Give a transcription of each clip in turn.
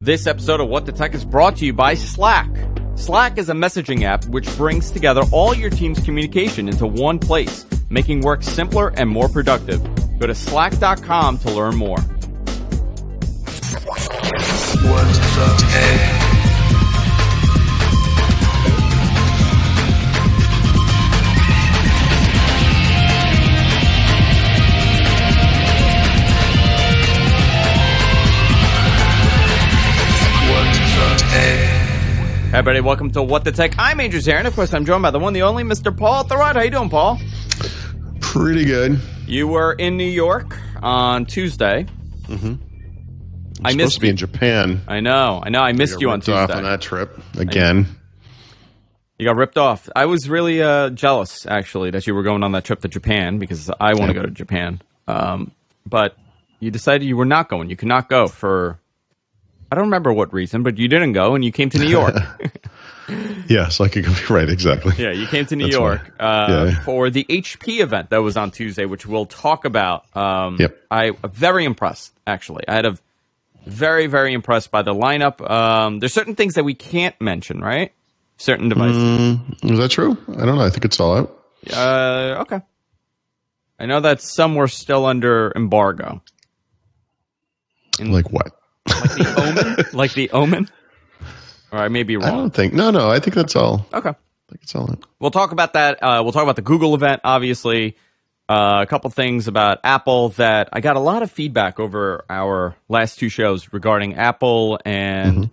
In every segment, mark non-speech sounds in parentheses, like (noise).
This episode of What the Tech is brought to you by Slack. Slack is a messaging app which brings together all your team's communication into one place, making work simpler and more productive. Go to slack.com to learn more. What the heck? Hey everybody, welcome to What the Tech. I'm Andrew Zarian. Of course, I'm joined by the one, the only Mr. Paul Thurrott. How you doing, Paul? Pretty good. You were in New York on Tuesday. I supposed missed to be in Japan. I know, I know. I missed you on Tuesday. off on that trip again. You got ripped off. I was really uh, jealous, actually, that you were going on that trip to Japan because I want to go to Japan. Um, but you decided you were not going. You could not go for I don't remember what reason, but you didn't go and you came to New York. (laughs) Yes, I could be (laughs) right. Exactly. yeah, you came to New That's York uh, Yeah. for the HP event that was on Tuesday, which we'll talk about. Um, Yep. I very impressed, actually. I had a very, very impressed by the lineup. Um, there's certain things that we can't mention, right? Certain devices. Mm. Is that true? I don't know. I think it's all out. Uh, okay. I know that some were still under embargo. Like what? Like the Omen? (laughs) like the Omen? Or I may be wrong. I don't think. No, no. I think that's all. Okay. I think it's all out. We'll talk about that. Uh, we'll talk about the Google event, obviously. Uh, a couple things about Apple that I got a lot of feedback over our last two shows regarding Apple and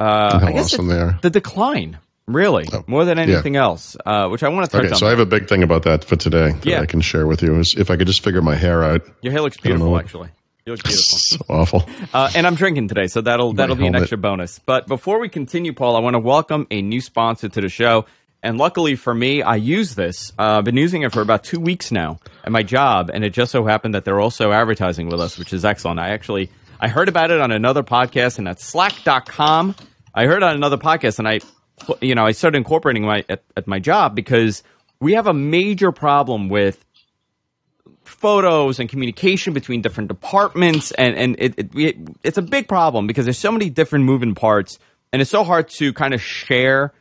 uh, How I guess awesome the, they are. the decline, really, Oh, more than anything else, uh, which I want to touch Okay, on. so I have a big thing about that for today that Yeah. I can share with you. Is if I could just figure my hair out. Your hair looks beautiful, actually. You look beautiful. (laughs) so awful. Uh, and I'm drinking today, so that'll that'll be an extra bonus. But before we continue, Paul, I want to welcome a new sponsor to the show. And luckily for me, I use this. Uh, I've been using it for about two weeks now at my job, and it just so happened that they're also advertising with us, which is excellent. I actually I heard about it on another podcast, and that's Slack.com. I heard on another podcast, and I, you know, I started incorporating my at, at my job because we have a major problem with photos and communication between different departments and and it, it, it it's a big problem because there's so many different moving parts and it's so hard to kind of share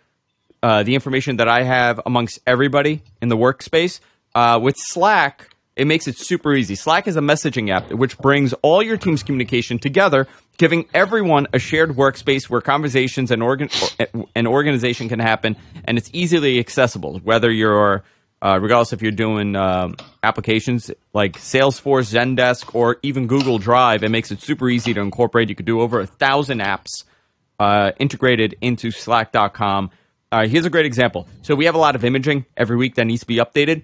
uh, the information that I have amongst everybody in the workspace. Uh, with Slack, it makes it super easy. Slack is a messaging app which brings all your team's communication together, giving everyone a shared workspace where conversations and organ and organization can happen, and it's easily accessible. Whether you're uh, regardless if you're doing um, applications like Salesforce, Zendesk, or even Google Drive, it makes it super easy to incorporate. You could do over a thousand apps uh, integrated into Slack.com. Uh, here's a great example. So we have a lot of imaging every week that needs to be updated.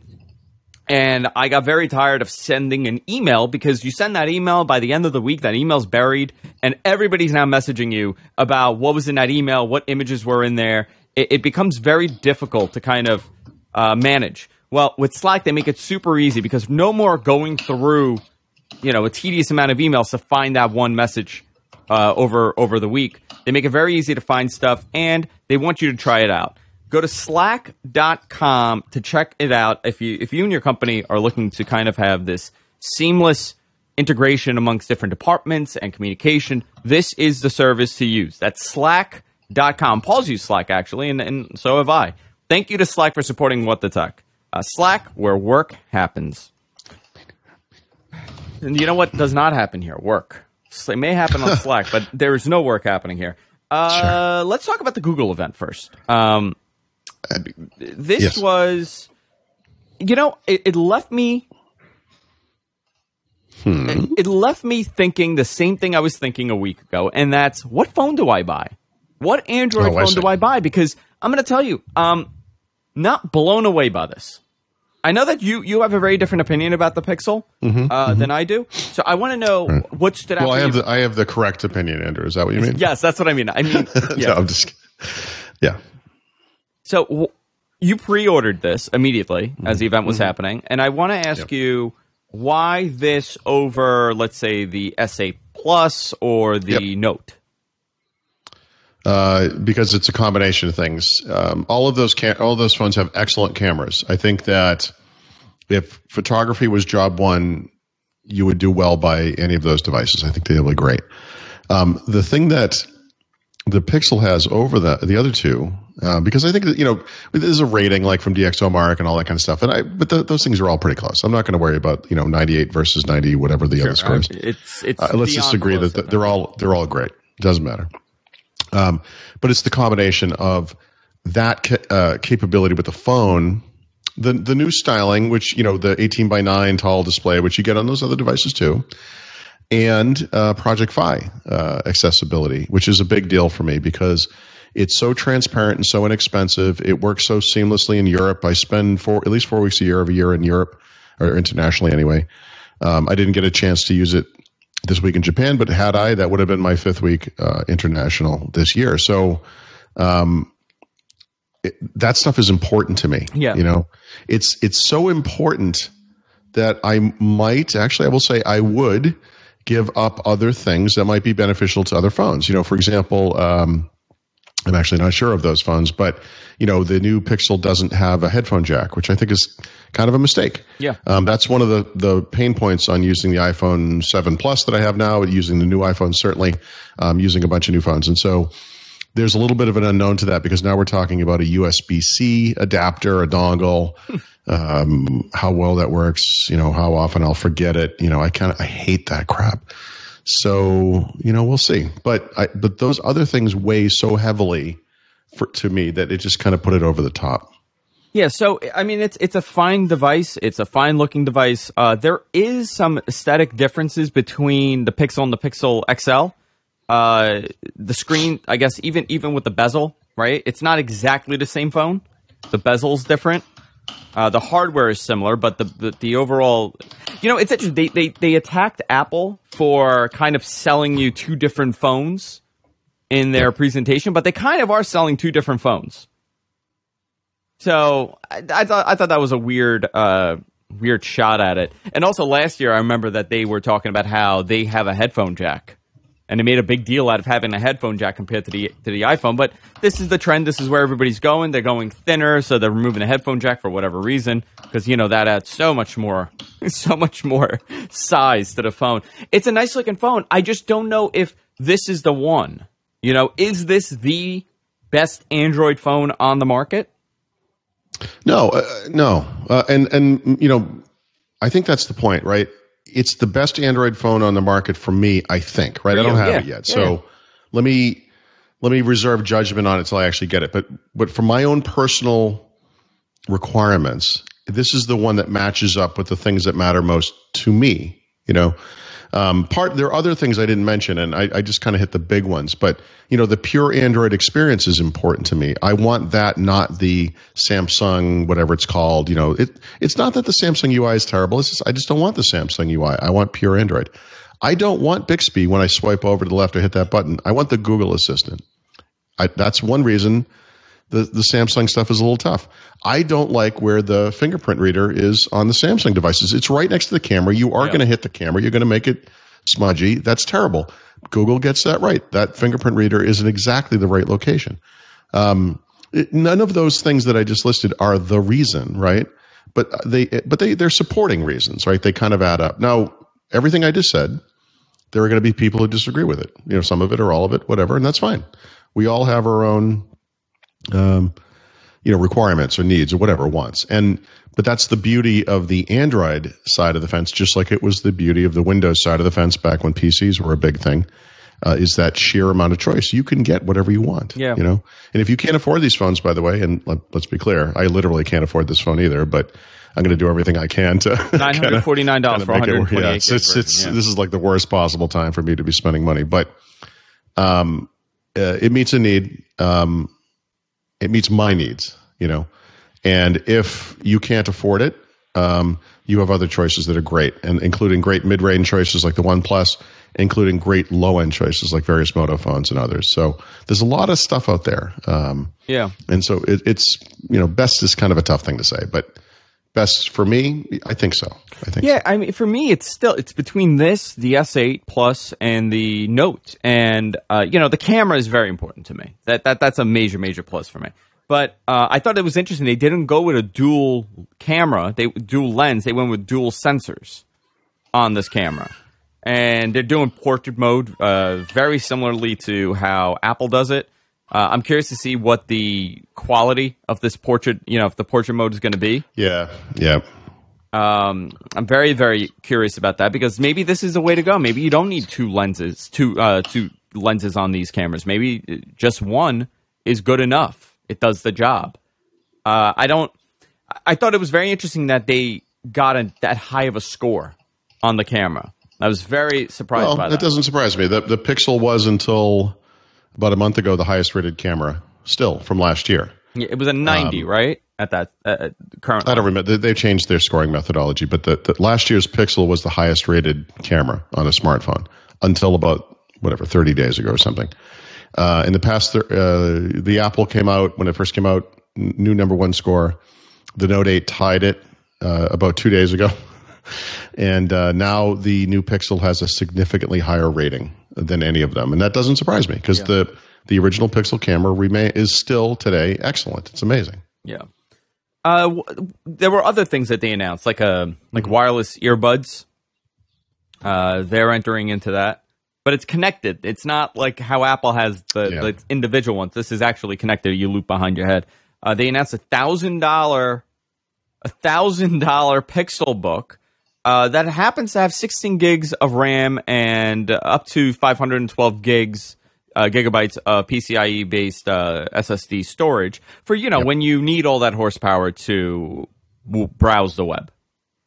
And I got very tired of sending an email because you send that email by the end of the week, that email's buried, and everybody's now messaging you about what was in that email, what images were in there. It, it becomes very difficult to kind of uh, manage. Well, with Slack, they make it super easy because no more going through, you know, a tedious amount of emails to find that one message uh, over over the week. They make it very easy to find stuff, and they want you to try it out. Go to slack.com to check it out if you if you and your company are looking to kind of have this seamless integration amongst different departments and communication. This is the service to use. That's slack.com. Paul's used Slack actually, and, and so have I. Thank you to Slack for supporting What the Tech. Uh, Slack, where work happens. And you know what does not happen here? Work. It may happen on (laughs) Slack, but there is no work happening here. Uh, Let's talk about the Google event first. Um, this Yes. was, you know, it, it left me. Hmm. It, it left me thinking the same thing I was thinking a week ago, and that's what phone do I buy? What Android Oh, I phone do. I buy? Because I'm going to tell you, um, not blown away by this. I know that you you have a very different opinion about the Pixel uh, than I do, so I want to know what stood out. Mm-hmm, Well, I have you. the I have the correct opinion, Andrew. Is that what you mean? yes, that's what I mean. I mean, (laughs) yeah. no, I'm just. Yeah. So w- you pre-ordered this immediately as the event was Mm-hmm. happening, and I want to ask you why this over, let's say, the S8 Plus or the Yep. Note. Uh, because it's a combination of things. Um, all of those ca- all of those phones have excellent cameras. I think that if photography was job one, you would do well by any of those devices. I think they'll be great. Um, the thing that the Pixel has over the the other two, uh, because I think that you know there's a rating like from DxOMark and all that kind of stuff, and I but the, those things are all pretty close. I'm not going to worry about you know 98 versus 90, whatever the other scores. It's it's Uh, let's just agree that I they're all they're all great. Doesn't matter. Um, but it's the combination of that ca- uh, capability with the phone, the the new styling, which you know the 18 by 9 tall display, which you get on those other devices too, and uh, Project Fi uh, accessibility, which is a big deal for me because it's so transparent and so inexpensive. It works so seamlessly in Europe. I spend four at least four weeks a year every year in Europe or internationally anyway. Um, I didn't get a chance to use it this week in Japan, but had I, that would have been my fifth week uh, international this year. So um, it, that stuff is important to me. Yeah. you know, it's it's so important that I might actually, I will say, I would give up other things that might be beneficial to other phones. You know, for example. Um, I'm actually not sure of those phones, but you know the new Pixel doesn't have a headphone jack, which I think is kind of a mistake. Yeah. um, that's one of the the pain points on using the iPhone 7 Plus that I have now, using the new iPhone certainly, um, using a bunch of new phones, and so there's a little bit of an unknown to that because now we're talking about a USB C adapter, a dongle. (laughs) um, how well that works, you know, how often I'll forget it. You know, I kind of I hate that crap. So you know, we'll see. But I, but those other things weigh so heavily for to me that it just kind of put it over the top. Yeah, so I mean, it's it's a fine device. It's a fine looking device. Uh, there is some aesthetic differences between the Pixel and the Pixel XL. Uh, the screen, I guess, even even with the bezel, right? It's not exactly the same phone. The bezel's different. Uh, the hardware is similar, but the, the the overall, you know, it's interesting. They they they attacked Apple for kind of selling you two different phones in their presentation, but they kind of are selling two different phones. So I, I thought I thought that was a weird uh, weird shot at it. And also last year, I remember that they were talking about how they have a headphone jack, and they made a big deal out of having a headphone jack compared to the to the iPhone. But this is the trend. This is where everybody's going. They're going thinner, so they're removing the headphone jack for whatever reason, because you know that adds so much more, (laughs) so much more size to the phone. It's a nice looking phone. I just don't know if this is the one. You know, is this the best Android phone on the market? No, uh, no, uh, and and you know, I think that's the point, right? It's the best Android phone on the market for me. I think, right? I don't have yeah, it yet, yeah. so let me let me reserve judgment on it until I actually get it. But but for my own personal requirements, this is the one that matches up with the things that matter most to me. You know, um, part there are other things I didn't mention, and I, I just kind of hit the big ones. But you know, the pure Android experience is important to me. I want that, not the Samsung whatever it's called. You know, it it's not that the Samsung UI is terrible. It's just I just don't want the Samsung UI. I want pure Android. I don't want Bixby when I swipe over to the left or hit that button. I want the Google Assistant. I, that's one reason the, the Samsung stuff is a little tough. I don't like where the fingerprint reader is on the Samsung devices. It's right next to the camera. You are Yeah. going to hit the camera. You're going to make it smudgy. That's terrible. Google gets that right. That fingerprint reader is in exactly the right location. Um, it, none of those things that I just listed are the reason, right? But they, but they, they're supporting reasons, right? They kind of add up. Now, everything I just said, there are going to be people who disagree with it. You know, some of it or all of it, whatever, and that's fine. We all have our own, um, you know, requirements or needs or whatever wants. And but that's the beauty of the Android side of the fence, just like it was the beauty of the Windows side of the fence back when PCs were a big thing. Uh, is that sheer amount of choice? You can get whatever you want. Yeah. You know, and if you can't afford these phones, by the way, and let, let's be clear, I literally can't afford this phone either, but I'm going to do everything I can to (laughs) Nine hundred forty nine dollars for one kinda hundred make it- yeah, it's, it's, it's this is like the worst possible time for me to be spending money, but um, uh, it meets a need. Um, it meets my needs, you know. And if you can't afford it, um, you have other choices that are great, and including great mid-range choices like the One Plus, including great low-end choices like various Moto phones and others. So there's a lot of stuff out there. Um, Yeah. and so it, it's you know best is kind of a tough thing to say, but best for me, I think so. I think Yeah, I mean, for me, it's still it's between this, the S8 Plus, and the Note, and uh, you know, the camera is very important to me. That that that's a major major plus for me. But uh, I thought it was interesting. They didn't go with a dual camera, they dual lens. They went with dual sensors on this camera. and they're doing portrait mode uh, very similarly to how Apple does it. Uh, I'm curious to see what the quality of this portrait, you know, if the portrait mode is going to be. Yeah, yeah. Um, I'm very, very curious about that because maybe this is the way to go. Maybe you don't need two lenses, two uh, two lenses on these cameras. Maybe just one is good enough. It does the job. Uh, I don't. I thought it was very interesting that they got a, that high of a score on the camera. I was very surprised Well, by that that. doesn't surprise me. The the Pixel was until about a month ago the highest rated camera still from last year. Yeah, it was a 90, right? At that uh, uh, current. I don't remember. They, changed their scoring methodology, but the, the last year's Pixel was the highest rated camera on a smartphone until about whatever thirty days ago or something. Uh, in the past, uh, the Apple came out when it first came out, n- new number one score. The Note 8 tied it uh, about two days ago, (laughs) and uh, now the new Pixel has a significantly higher rating than any of them, and that doesn't surprise me because the the original Pixel camera remain is still today excellent. It's amazing. Yeah. Uh, w- there were other things that they announced, like uh, like wireless earbuds. Uh, they're entering into that, but it's connected. It's not like how Apple has the, Yeah. the individual ones. This is actually connected. You loop behind your head. Uh, they announced a thousand dollar, a thousand dollar Pixelbook. Uh, that happens to have 16 gigs of RAM and up to 512 gigs uh, gigabytes of PCIe based uh, SSD storage for you know when you need all that horsepower to w- browse the web.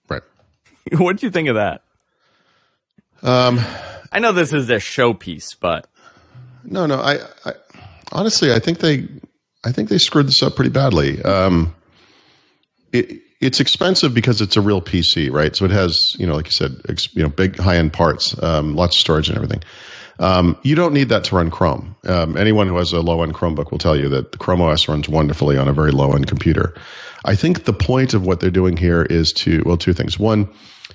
Right. (laughs) what do you think of that? Um, I know this is a showpiece, but No, no. I, I honestly, I think they, I think they screwed this up pretty badly. Um, it, it's expensive because it's a real PC, right? So it has, you know, like you said, ex, you know, big high end parts, um, lots of storage and everything. Um, you don't need that to run Chrome. Um, anyone who has a low end Chromebook will tell you that the Chrome OS runs wonderfully on a very low end computer. I think the point of what they're doing here is to, well, two things. One,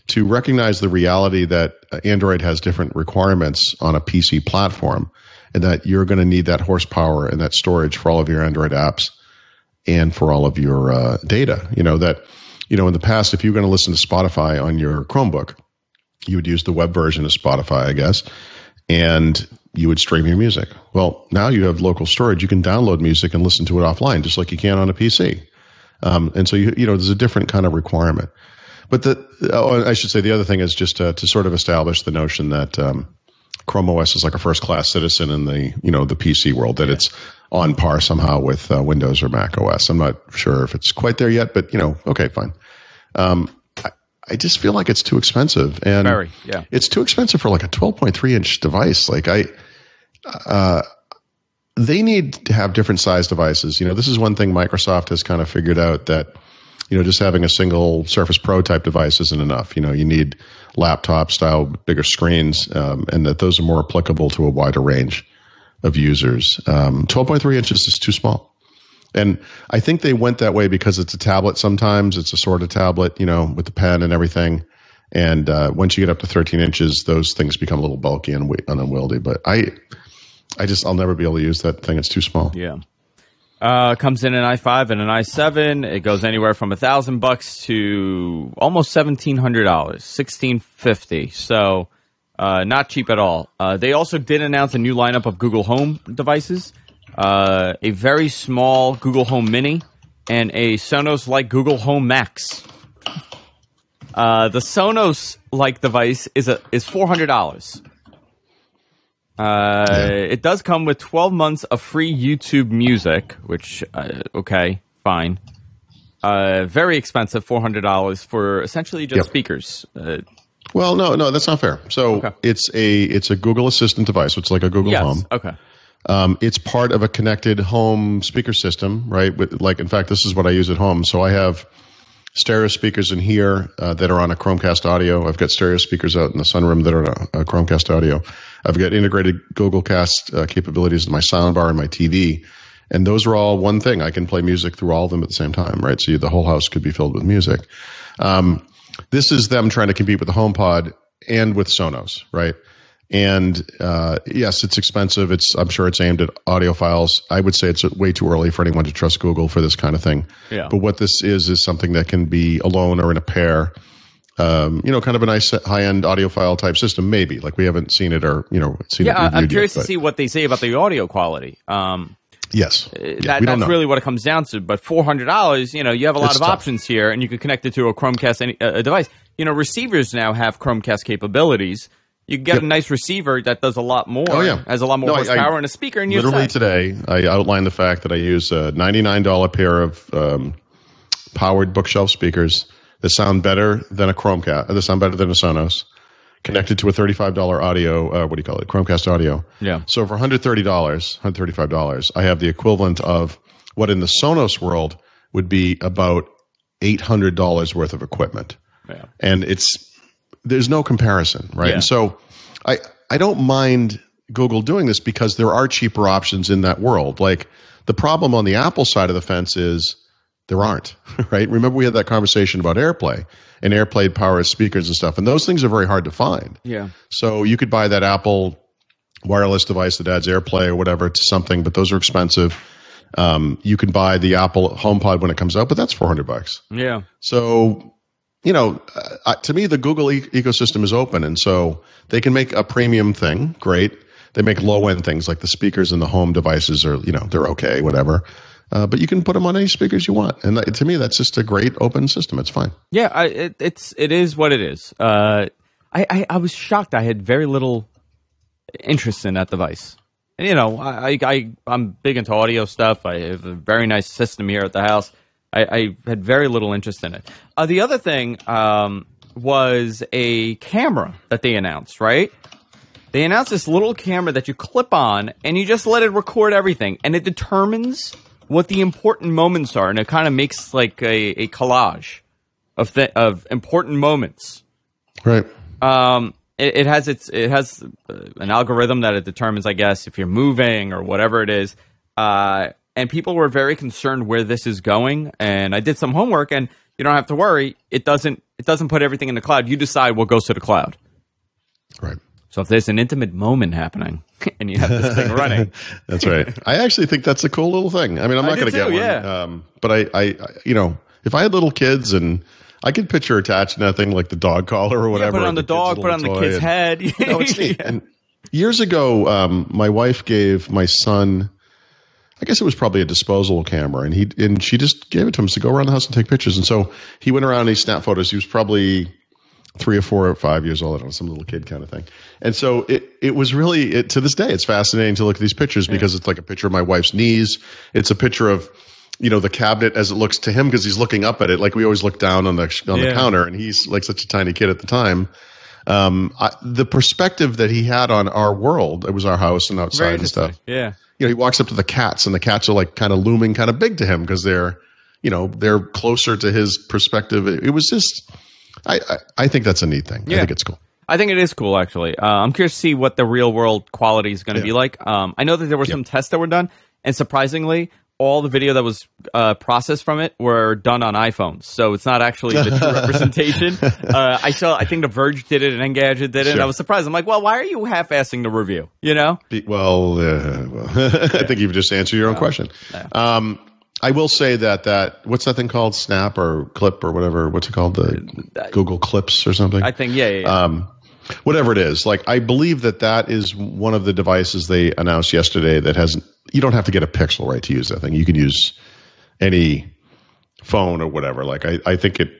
to recognize the reality that uh, Android has different requirements on a PC platform and that you're going to need that horsepower and that storage for all of your Android apps and for all of your uh, data. You know, that, you know, in the past, if you were going to listen to Spotify on your Chromebook, you would use the web version of Spotify, I guess, and you would stream your music. Well, now you have local storage. You can download music and listen to it offline, just like you can on a PC. Um, and so, you, you know, there's a different kind of requirement. But the, oh, I should say the other thing is just to, to sort of establish the notion that um, Chrome OS is like a first class citizen in the you know the PC world. That it's on par somehow with uh, Windows or Mac OS. I'm not sure if it's quite there yet, but you know, okay, fine. Um, I, I just feel like it's too expensive, and Very, yeah. it's too expensive for like a 12.3 inch device. Like I, uh, they need to have different size devices. You know, this is one thing Microsoft has kind of figured out that, you know, just having a single Surface Pro type device isn't enough. You know, you need laptop style, bigger screens, um, and that those are more applicable to a wider range of users. Um, 12.3 inches is too small. And I think they went that way because it's a tablet sometimes. It's a sort of tablet, you know, with the pen and everything. And uh, once you get up to 13 inches, those things become a little bulky and and unwieldy. But I, I just, I'll never be able to use that thing. It's too small. Yeah. Uh, comes in an i5 and an i7. It goes anywhere from a thousand bucks to almost seventeen hundred dollars, sixteen fifty. So, uh, not cheap at all. Uh, they also did announce a new lineup of Google Home devices. Uh, a very small Google Home Mini and a Sonos like Google Home Max. Uh, the Sonos like device is a is four hundred dollars. Uh, It does come with 12 months of free YouTube music, which, uh, okay, fine. Uh, very expensive, $400 for essentially just Yep. speakers. Well, no, no, that's not fair. So Okay. it's a, it's a Google Assistant device. It's like a Google yes, Home. okay. Um, it's part of a connected home speaker system, right? With, like, in fact, this is what I use at home. So I have stereo speakers in here uh, that are on a Chromecast audio. I've got stereo speakers out in the sunroom that are on a, a Chromecast audio. I've got integrated Google Cast uh, capabilities in my soundbar and my TV. And those are all one thing. I can play music through all of them at the same time, right? So you, the whole house could be filled with music. Um, this is them trying to compete with the HomePod and with Sonos, right? And uh, yes, it's expensive. It's I'm sure it's aimed at audiophiles. I would say it's way too early for anyone to trust Google for this kind of thing. Yeah. But what this is is something that can be alone or in a pair Um, you know, kind of a nice high end audiophile type system, maybe. Like we haven't seen it or you know seen Yeah, it. I- I'm curious yet, to see what they say about the audio quality. Um, Yes, Uh, Yeah, that, that's really what it comes down to. But four hundred dollars, you know, you have a lot It's of tough. options here, and you can connect it to a Chromecast any, uh, a device. You know, receivers now have Chromecast capabilities. You can get Yep. a nice receiver that does a lot more. Oh, yeah. has a lot more No, horsepower I- and a speaker. And Literally today, I outlined the fact that I use a ninety-nine dollar pair of um, powered bookshelf speakers that sound better than a Chromecast. That sound better than a Sonos. Connected to a thirty-five dollar audio. Uh, what do you call it? Chromecast audio. Yeah. So for one hundred thirty dollars, one hundred thirty-five dollars, I have the equivalent of what in the Sonos world would be about eight hundred dollars worth of equipment Yeah. and it's there's no comparison, right? Yeah. And so I I don't mind Google doing this because there are cheaper options in that world. Like the problem on the Apple side of the fence is there aren't, (laughs) right? Remember we had that conversation about AirPlay and AirPlay power speakers and stuff, and those things are very hard to find. Yeah. So you could buy that Apple wireless device that adds AirPlay or whatever to something, but those are expensive. Um, you can buy the Apple HomePod when it comes out, but that's 400 bucks. Yeah. So, you know, uh, to me, the Google e- ecosystem is open, and so they can make a premium thing. Great. They make low end things like the speakers and the home devices are, you know, they're okay, whatever. Uh, but you can put them on any speakers you want, and that, to me, that's just a great open system. It's fine. Yeah, I, it, it's it is what it is. Uh, I, I I was shocked. I had very little interest in that device. And you know, I, I I'm big into audio stuff. I have a very nice system here at the house. I, I had very little interest in it. Uh, the other thing um, was a camera that they announced. Right? They announced this little camera that you clip on, and you just let it record everything, and it determines what the important moments are, and it kind of makes like a, a collage of th- of important moments. Right. Um, it, it has its it has uh, an algorithm that it determines, I guess, if you're moving or whatever it is. Uh, and people were very concerned where this is going. And I did some homework, and you don't have to worry. It doesn't it doesn't put everything in the cloud. You decide what goes to the cloud. Right. So if there's an intimate moment happening (laughs) and you have this thing running, (laughs) That's right. I actually think that's a cool little thing. I mean, I'm not going to get one, yeah. um, but I, I, I, you know, if I had little kids and I could picture attaching that thing like the dog collar or yeah, whatever. put it on the kid's dog, put it on the kid's and- head. (laughs) No, it's neat. And years ago, um, my wife gave my son, I guess it was probably a disposable camera, and he and she just gave it to him to go around the house and take pictures. And so he went around and he snapped photos. He was probably three or four or five years old. I don't know, some little kid kind of thing. And so it it was really it, to this day, it's fascinating to look at these pictures because it's like a picture of my wife's knees. It's a picture of you know the cabinet as it looks to him because he's looking up at it like we always look down on the on Yeah. the counter, and he's like such a tiny kid at the time um, I, the perspective that he had on our world, it was our house and outside and stuff. Yeah. You know, he walks up to the cats, and the cats are like kind of looming, kind of big to him because they're, you know, they're closer to his perspective. It, it was just, I, I, I think that's a neat thing. I think it's cool. I think it is cool, actually. Uh, I'm curious to see what the real world quality is going to Yeah. be like. Um, I know that there were some tests that were done, and surprisingly, all the video that was uh, processed from it were done on iPhones. So it's not actually the true (laughs) representation. Uh, I saw, I think The Verge did it and Engadget did it, and I was surprised. I'm like, well, why are you half-assing the review? You know? Well, uh, well (laughs) I think you've just answered your own question. Um, I will say that that what's that thing called? Snap or Clip or whatever? What's it called? The Google Clips or something? I think, yeah, yeah, yeah. um, whatever it is. Like I believe that that is one of the devices they announced yesterday that has. You don't have to get a Pixel right to use that thing. You can use any phone or whatever. Like I, I think it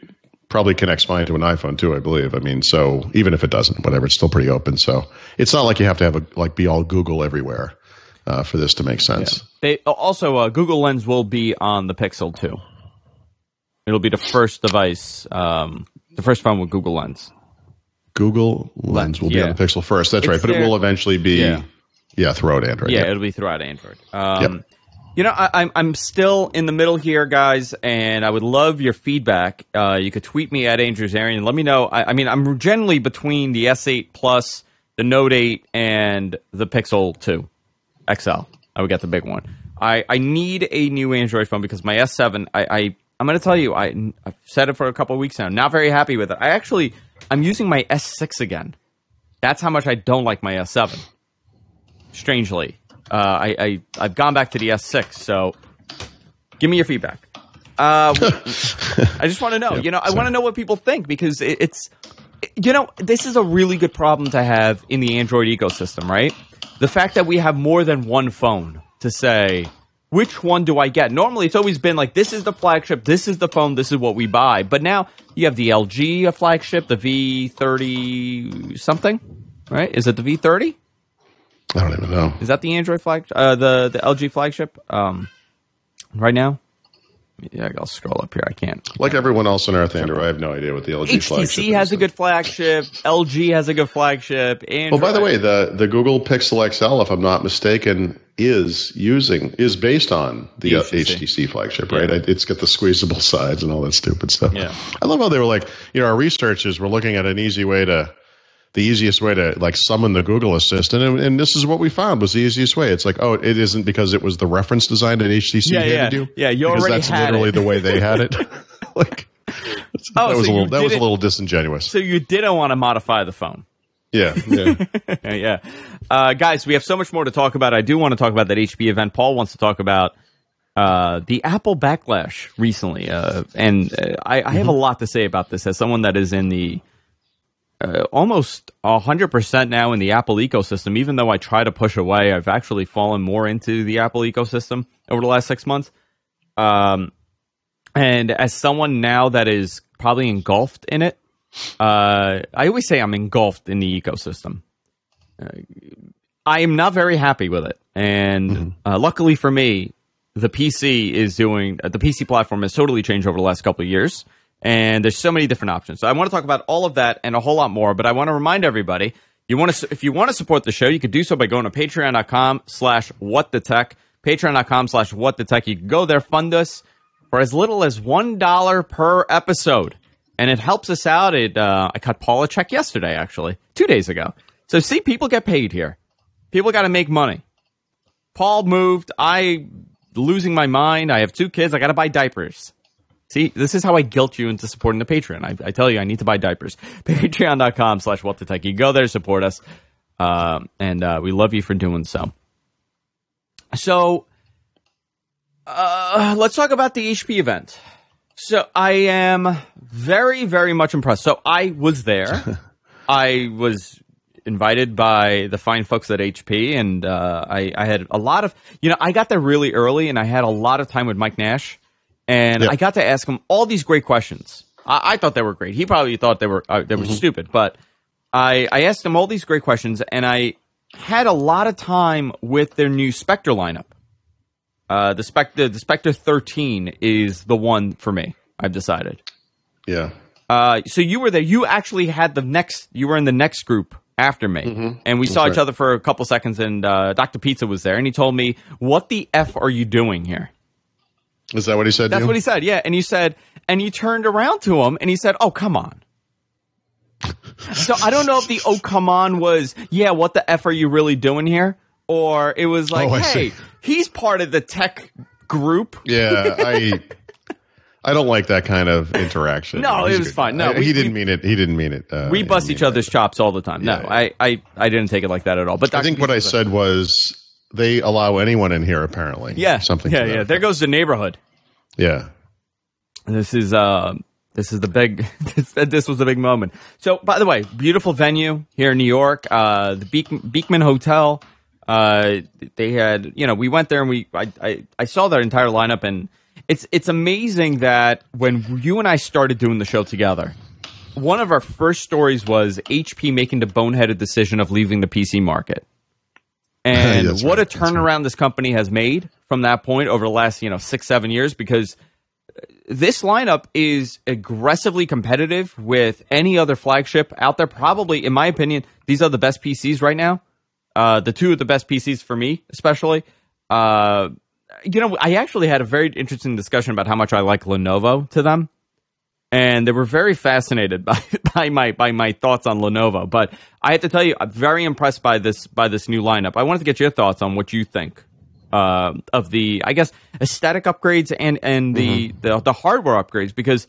probably connects fine to an iPhone too. I believe. I mean, so even if it doesn't, whatever, it's still pretty open. So it's not like you have to have a like be all Google everywhere uh, for this to make sense. They also uh, Google Lens will be on the Pixel too. It'll be the first device, um, the first phone with Google Lens. Google Lens will be on the Pixel first. That's It's right, but it will eventually be Yeah. yeah, throughout Android. Yeah, it'll be throughout Android. Um, Yep. You know, I, I'm I'm still in the middle here, guys, and I would love your feedback. Uh, you could tweet me at AndrewZarian. Let me know. I, I mean, I'm generally between the S8 Plus, the Note 8, and the Pixel 2 XL. I would get the big one. I, I need a new Android phone because my S7. I, I I'm going to tell you. I I've said it for a couple of weeks now. Not very happy with it. I actually I'm using my S6 again. That's how much I don't like my S7 strangely. Uh, I, I I've gone back to the S6. So, give me your feedback. Uh, (laughs) I just want to know. you know, I want to know what people think because it, it's, you know, this is a really good problem to have in the Android ecosystem, right? The fact that we have more than one phone to say, which one do I get? Normally, it's always been like, this is the flagship, this is the phone, this is what we buy. But now you have the LG a flagship, the V30 something, right? Is it the V30? I don't even know. Is that the Android flag, uh, the the LG flagship? Um, right now. Yeah, I'll scroll up here. I can't. Like everyone else on Earth, Andrew, I have no idea what the LG flagship HTC has is. a good flagship. LG has a good flagship. Android. Well, by the way, the the Google Pixel XL, if I'm not mistaken, is using is based on the HTC. HTC flagship, right? It's got the squeezable (laughs) sides and all that stupid stuff. Yeah. I love how they were like, you know, our researchers were looking at an easy way to, the easiest way to like summon the Google Assistant, and, and this is what we found was the easiest way. It's like, oh, it isn't because it was the reference design that HTC Yeah, handed yeah. you. Yeah, you because already that's had literally it. the way they had it. (laughs) (laughs) like, Oh, that was so a little that was a little disingenuous. so you didn't want to modify the phone. yeah, yeah. (laughs) yeah. Uh, guys, we have so much more to talk about. I do want to talk about that HP event. Paul wants to talk about uh, the Apple backlash recently. Uh, and uh, I, I have a lot to say about this as someone that is in the uh, almost 100% now in the Apple ecosystem. Even though I try to push away, I've actually fallen more into the Apple ecosystem over the last six months. Um, and as someone now that is probably engulfed in it, uh, I always say I'm engulfed in the ecosystem. Uh, I am not very happy with it, and uh, luckily for me, the PC is doing uh, the PC platform has totally changed over the last couple of years, and there's so many different options. So I want to talk about all of that and a whole lot more. But I want to remind everybody, you want to if you want to support the show, you could do so by going to Patreon.com/slash What the Tech. Patreon.com/slash What the Tech. You can go there, fund us for as little as one dollar per episode, and it helps us out. It uh, I cut Paul a check yesterday, actually, two days ago. So see, people get paid here. People got to make money. Paul moved. I losing my mind. I have two kids. I got to buy diapers. See, this is how I guilt you into supporting the Patreon. I, I tell you, I need to buy diapers. (laughs) Patreon.com slash what the tech. You go there, support us. Um, and uh, we love you for doing so. So, uh, let's talk about the HP event. So, I am very, very much impressed. So, I was there. (laughs) I was invited by the fine folks at HP, and uh, I, I had a lot of, you know, I got there really early, and I had a lot of time with Mike Nash, and Yep. I got to ask him all these great questions. I, I thought they were great. He probably thought they were uh, they were stupid, but I I asked him all these great questions, and I had a lot of time with their new Spectre lineup. Uh, the Spectre the Spectre 13 is the one for me. I've decided. yeah. Uh, so you were there. You actually had the next. You were in the next group after me, and we saw each other for a couple seconds. And uh, Doctor Pizza was there, and he told me, "What the f are you doing here?" Is that what he said? That's to you? what he said. Yeah, and you said, and you turned around to him, and he said, "Oh, come on." (laughs) so I don't know if the "Oh, come on" was, "Yeah, what the f are you really doing here?" or it was like, Oh, "Hey, see. he's part of the tech group." Yeah, I (laughs) I don't like that kind of interaction. No, it was good fine. No, I- we- he didn't we- mean it. He didn't mean it. Uh, We bust each other's chops all the time. No, Yeah, yeah. I, I, I didn't take it like that at all. But I think what I said was they allow anyone in here. Apparently, Yeah, something. Yeah, yeah. effect. There goes the neighborhood. Yeah, This is uh, this is the big. (laughs) This, this was the big moment. So, by the way, beautiful venue here in New York. Uh, the Beek, Beekman Hotel. Uh, they had, you know, we went there and we, I, I, I saw their entire lineup, and it's, it's amazing that when you and I started doing the show together, one of our first stories was HP making the boneheaded decision of leaving the PC market. (laughs) And That's what right, a that's right. turnaround this company has made from that point over the last, you know, six, seven years, because this lineup is aggressively competitive with any other flagship out there. Probably, in my opinion, these are the best PCs right now. Uh, the two of the best PCs for me, especially. Uh, you know, I actually had a very interesting discussion about how much I like Lenovo to them, and they were very fascinated (laughs) by, by my by my thoughts on Lenovo. But I have to tell you, I'm very impressed by this by this new lineup. I wanted to get your thoughts on what you think uh, of the, I guess, aesthetic upgrades and and the, Mm-hmm. the the hardware upgrades because.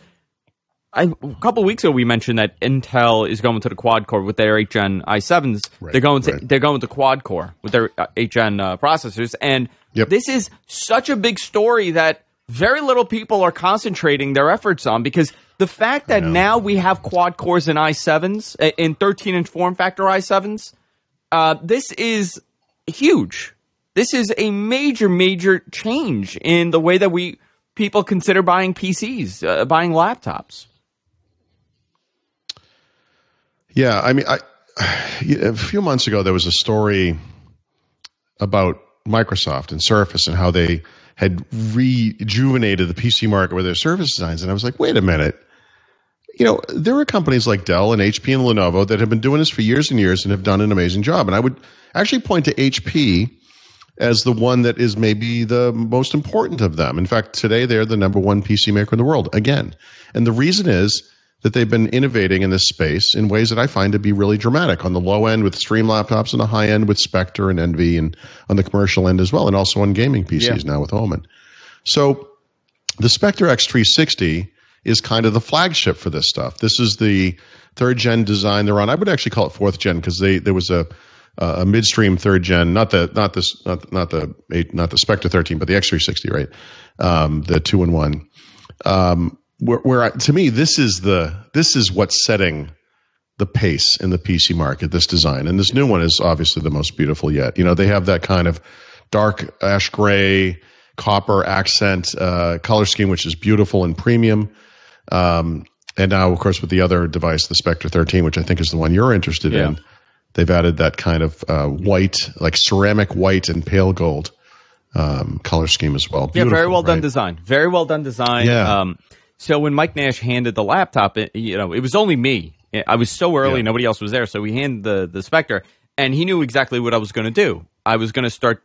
I, a couple weeks ago, we mentioned that Intel is going to the quad core with their 8 Gen i7s. Right, they're going to right. they're going to quad core with their uh, 8 Gen uh, processors, and Yep. this is such a big story that very little people are concentrating their efforts on because the fact that now we have quad cores in i7s uh, in 13 inch form factor i7s, uh, this is huge. This is a major, major change in the way that we people consider buying PCs, uh, buying laptops. Yeah, I mean, I, (sighs) a few months ago there was a story about Microsoft and Surface and how they had rejuvenated the PC market with their Surface designs, and I was like, wait a minute. You know, there are companies like Dell and HP and Lenovo that have been doing this for years and years and have done an amazing job. And I would actually point to HP as the one that is maybe the most important of them. In fact, today they're the number one PC maker in the world again. And the reason is that they've been innovating in this space in ways that I find to be really dramatic on the low end with Stream laptops and the high end with Spectre and Envy and on the commercial end as well, and also on gaming PCs Yeah. now with Omen. So the Spectre X360 is kind of the flagship for this stuff. This is the third gen design they're on. I would actually call it fourth gen because they there was a a midstream third gen, not the not this not not the eight, not the Spectre 13, but the X360, right? Um, the two in one. Um, where, where I, to me this is the this is what's setting the pace in the PC market. This design and this new one is obviously the most beautiful yet. You know, they have that kind of dark ash gray copper accent uh, color scheme, which is beautiful and premium. Um, and now, of course, with the other device, the Spectre 13, which I think is the one you're interested Yeah. in, they've added that kind of uh, white, like ceramic white and pale gold um, color scheme as well. Yeah, very Beautiful, well done design. Very well done design. Yeah. Um, so when Mike Nash handed the laptop, it, you know, it was only me. I was so early, Yeah. nobody else was there. So he handed the the Spectre, and he knew exactly what I was going to do. I was going to start,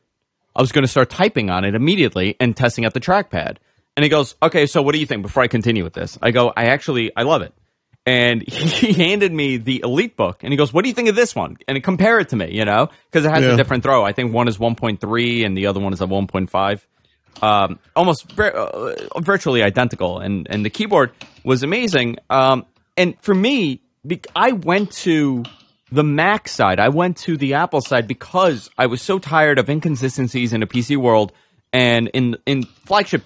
I was going to start typing on it immediately and testing out the trackpad. And he goes, "Okay, so what do you think?" Before I continue with this, I go, "I actually, I love it." And (laughs) he handed me the EliteBook, and he goes, "What do you think of this one?" And compare it to me, you know, because it has Yeah. a different throw. I think one is 1.3, and the other one is a 1.5 um, almost uh, virtually identical, and and the keyboard was amazing. Um, and for me, I went to the Mac side, I went to the Apple side because I was so tired of inconsistencies in a PC world and in in flagship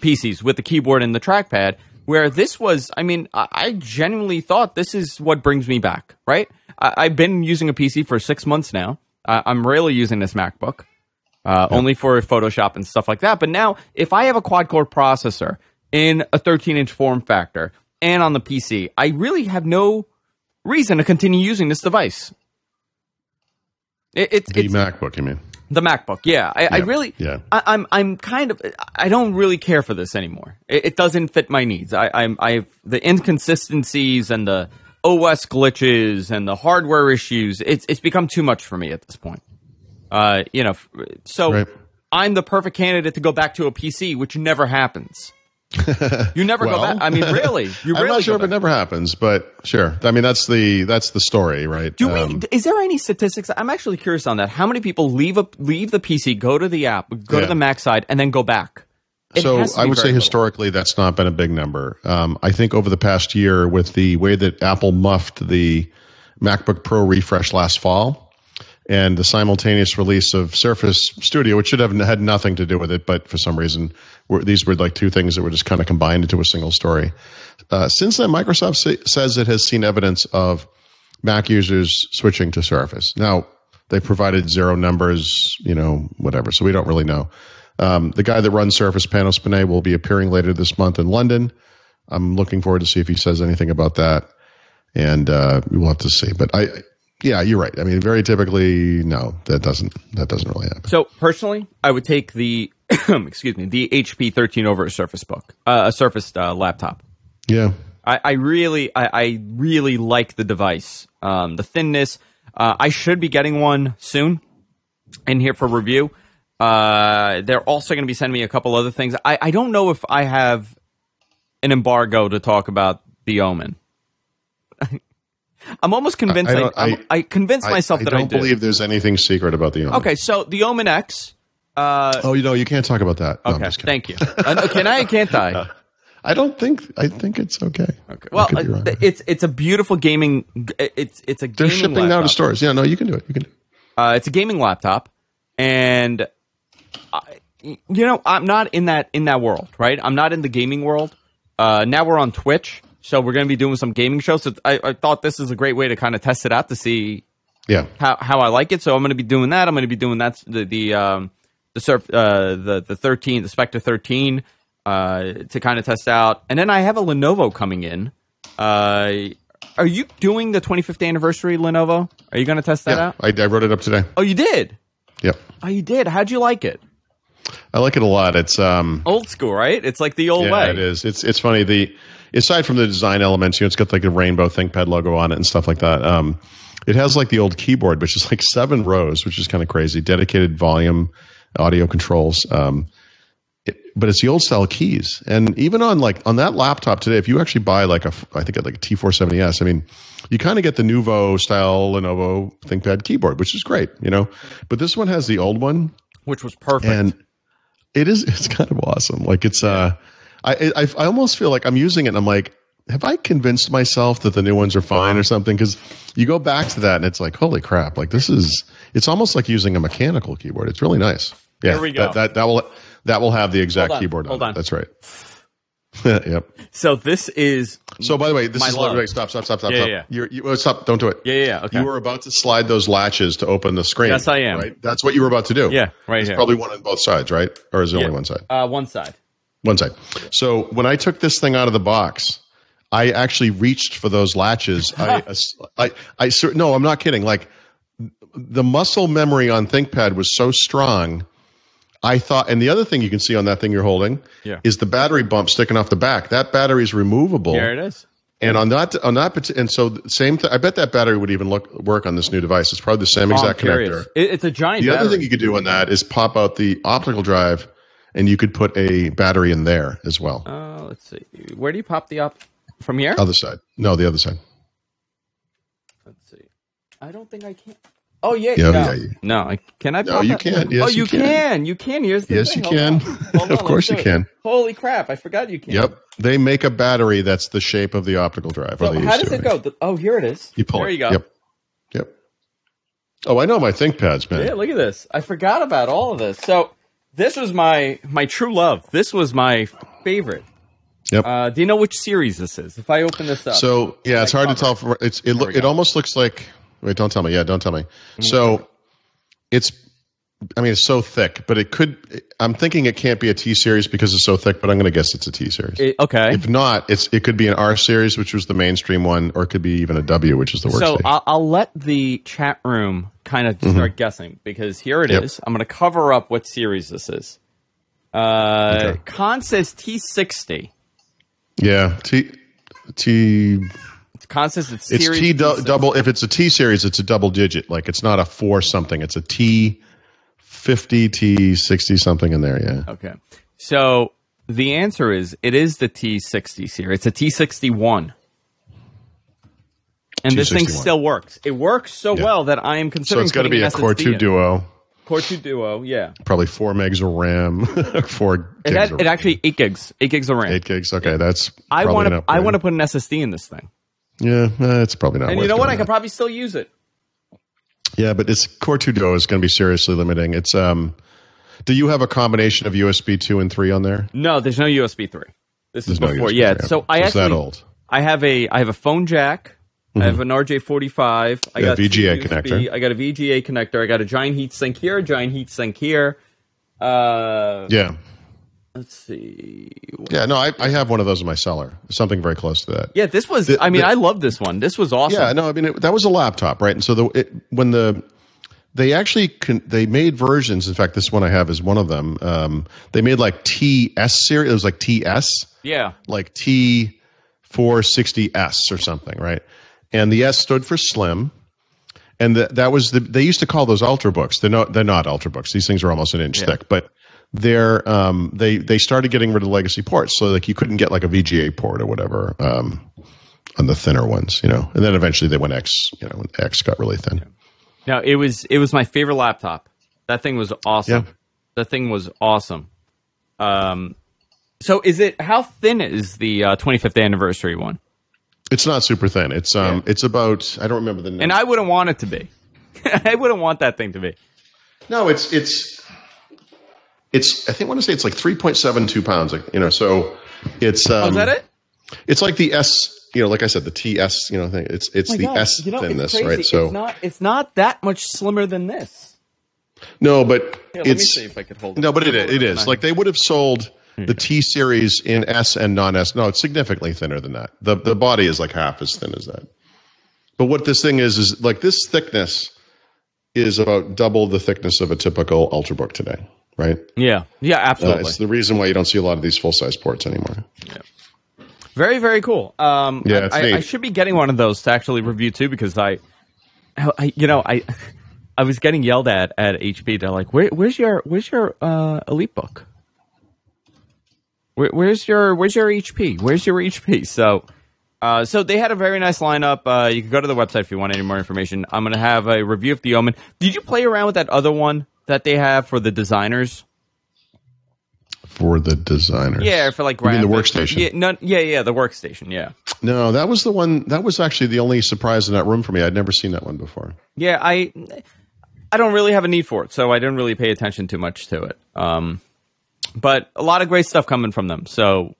PCs with the keyboard and the trackpad. Where this was, I mean, I, I genuinely thought this is what brings me back. Right? I, I've been using a PC for six months now. I'm rarely using this MacBook uh, only for Photoshop and stuff like that. But now, if I have a quad core processor in a 13 inch form factor and on the PC, I really have no reason to continue using this device. It, it's The it's MacBook, you mean? the MacBook. Yeah, I, I really, yeah. I, I'm I'm kind of I don't really care for this anymore. It, it doesn't fit my needs. I, I'm I've the inconsistencies and the OS glitches and the hardware issues. It's it's become too much for me at this point. Uh, you know, so Right. I'm the perfect candidate to go back to a PC, which never happens. (laughs) You never go Well. back. I mean, really, (laughs) you I'm really not sure go if it never happens, but sure. I mean, that's the that's the story, right? Do we? Um, is there any statistics? I'm actually curious on that. How many people leave a leave the PC, go to the app, go to the Mac side, and then go back? It so I would say little. historically that's not been a big number. Um, I think over the past year, with the way that Apple muffed the MacBook Pro refresh last fall, and the simultaneous release of Surface Studio, which should have had nothing to do with it, but for some reason were, these were like two things that were just kind of combined into a single story. Uh, since then, Microsoft say, says it has seen evidence of Mac users switching to Surface. Now they provided zero numbers, you know, whatever. So we don't really know. Um, the guy that runs Surface Panos Panay will be appearing later this month in London. I'm looking forward to see if he says anything about that, and uh, we'll have to see. But I, yeah, you're right. I mean, very typically, no, that doesn't that doesn't really happen. So personally, I would take the (coughs) excuse me the HP 13 over a Surface Book, uh, a Surface uh, laptop. Yeah, I, I really, I, I really like the device. Um, the thinness. Uh, I should be getting one soon in here for review. Uh, they're also going to be sending me a couple other things. I, I don't know if I have an embargo to talk about the Omen. I'm almost convinced. I I, I, I- convinced myself that I I don't believe there's anything secret about the Omen. Okay, so the Omen X. Uh, Oh, you know, you can't talk about that. No, I'm okay, just thank you. Uh, can I? Can't I? (laughs) I don't think. I think it's okay. Okay. Well, uh, wrong. it's it's a beautiful gaming. It's it's a They're shipping now to stores. Yeah, no, you can do it. You can. Do it. Uh, it's a gaming laptop, and I, you know, I'm not in that in that world, right? I'm not in the gaming world. Uh, now we're on Twitch, so we're going to be doing some gaming shows. So I, I thought this is a great way to kind of test it out to see Yeah. how, how I like it. So I'm going to be doing that. I'm going to be doing that the the um, the surf uh, the the 13 the Spectre 13 uh, to kind of test out, and then I have a Lenovo coming in. Uh, are you doing the 25th anniversary Lenovo? Are you going to test that Yeah. out? I, I wrote it up today. Oh, you did. Yep. Oh, you did. How'd you like it? I like it a lot. It's um Old school, right? It's like the old yeah, way. it is. It's it's funny. The aside from the design elements, you know, it's got like a rainbow ThinkPad logo on it and stuff like that. Um, it has like the old keyboard, which is like seven rows, which is kind of crazy. Dedicated volume, audio controls. Um, it, but it's the old style keys, and even on like on that laptop today, if you actually buy like a, I think like a T470S, I mean, you kind of get the Nuvo style Lenovo ThinkPad keyboard, which is great, you know. But this one has the old one, which was perfect. and it is (laughs) it's kind of awesome like it's uh I, I i almost feel like i'm using it and i'm like have i convinced myself that the new ones are fine or something because you go back to that and it's like holy crap like this is it's almost like using a mechanical keyboard it's really nice yeah Here we go. that, that, that will that will have the exact Hold on, keyboard hold on, that's right (laughs) yep so this is so by the way this is love. wait, stop stop stop stop Yeah, stop yeah. You're, you oh, stop don't do it yeah, yeah, yeah. Okay. you were about to slide those latches to open the screen Yes, I am. right that's what you were about to do yeah, right There's here. probably one on both sides right or is it Yeah. only one side uh, one side. One side. So when I took this thing out of the box, I actually reached for those latches. (laughs) I, I, I, cer- no, I'm not kidding. Like the muscle memory on ThinkPad was so strong. I thought, and the other thing you can see on that thing you're holding Yeah. is the battery bump sticking off the back. That battery is removable. There it is. And on that, on that, and so same thing. I bet that battery would even look work on this new device. It's probably the same Oh, exact connector. It, it's a giant The other thing you could do on that is pop out the optical drive, and you could put a battery in there as well. uh, let's see. Where do you pop the up from here? Other side. No, the other side. Let's see. I don't think I can. Oh yeah, Yeah, no. yeah, you- no. I, can I? No, pop you that? can. Yes, oh, you you can. can. You can. Here's the Yes, thing. you Hold can. on. (laughs) Of course you it. can. Holy crap! I forgot you can. Yep. They make a battery that's the shape of the optical drive. So how does it go? The- oh, here it is. You pull there it. you go. Yep. Yep. Oh, I know my ThinkPads, man. Yeah, look at this. I forgot about all of this. So this was my my true love. This was my favorite. Yep. Uh, do you know which series this is? If I open this up, So yeah, it's hard to tell. From, it's it. Lo- it almost looks like. Wait, don't tell me. Yeah, don't tell me. So it's. I mean, it's so thick, but it could. I'm thinking it can't be a T series because it's so thick, but I'm going to guess it's a T series. It- okay. if not, it's it could be an R series, which was the mainstream one, or it could be even a W, which is the worst. So. I'll, I'll let the chat room kind of start guessing because here it is. Yep. I'm going to cover up what series this is. Uh, Okay. Con says T60. yeah, T T. Con says it's It's T du- T60. double. If it's a T series, it's a double digit. Like it's not a four something. It's a T fifty, T sixty something in there. Yeah. Okay. So the answer is it is the T60 series. It's a T61. And this thing still works. It works so Yeah. well that I am So considering it's got to be a Core Two in. Duo, Core 2 Duo, yeah. probably four megs of RAM, or (laughs) four. It, gigs had, it actually 8 gigs. 8 gigs of RAM. eight gigs. Okay, that's. I want to I want to put an SSD in this thing. Yeah, it's probably not. And you know what? I could probably still use it. Yeah, but it's Core Two Duo is going to be seriously limiting. It's um. Do you have a combination of USB two and three on there? No, there's no USB 3. This is There's no before. USB yeah, 3. so I it's actually that old. I have a I have a phone jack. I have an RJ45. I Yeah, got VGA connector. I got a VGA connector. I got a giant heat sink here, a giant heat sink here. Uh, Yeah, let's see. yeah. No, I, I have one of those in my cellar. Something very close to that. Yeah, this was. The- I mean, the- I love this one. This was awesome. Yeah, no, I mean it, that was a laptop, right? And so the it, when the they actually con, they made versions. In fact, this one I have is one of them. Um, they made like TS series. It was like TS, yeah. like T four sixty S or something, right? And the S stood for slim. And the, that was the they used to call those ultrabooks. They're not they're not ultrabooks. These things are almost an inch thick, but they're um, they they started getting rid of legacy ports, so like you couldn't get like a VGA port or whatever um, on the thinner ones, you know. And then eventually they went X, you know, X got really thin. No, it was it was my favorite laptop. That thing was awesome. Yeah. That thing was awesome. Um, so is it how thin is the uh, 25th anniversary one? It's not super thin. It's um Yeah. it's about I don't remember the number. And I wouldn't want it to be. (laughs) I wouldn't want that thing to be. no, it's it's it's I think I want to say it's like three point seven two pounds. Like you know, so it's um, oh, is that it? It's like the S. You know, like I said, the TS. You know, thing. It's it's Oh the God. S You know, thinness, crazy. right? So it's not it's not that much slimmer than this. no, but Here, let me it's see if I could hold. no, but it it is like they would have sold Hmm. the T series in S and non S. No, it's significantly thinner than that. the The body is like half as thin as that. But what this thing is is like this thickness is about double the thickness of a typical ultrabook today, right? Yeah, yeah, Uh, absolutely. it's the reason why you don't see a lot of these full size ports anymore. Yeah. Very, very cool. Um, Yeah, I, I. I should be getting one of those to actually review too because I, I you know, I, (laughs) I was getting yelled at at HP. They're like, Where, "Where's your Where's your uh, EliteBook? Where, where's your Where's your HP? Where's your HP?" So, uh, so they had a very nice lineup. Uh, you can go to the website if you want any more information. I'm going to have a review of the Omen. Did you play around with that other one that they have for the designers? For the designers, Yeah, for like You mean the workstation? Yeah, no, yeah, yeah, the workstation. Yeah. No, that was the one. That was actually the only surprise in that room for me. I'd never seen that one before. Yeah, I I don't really have a need for it, so I didn't really pay attention too much to it. Um, but a lot of great stuff coming from them. So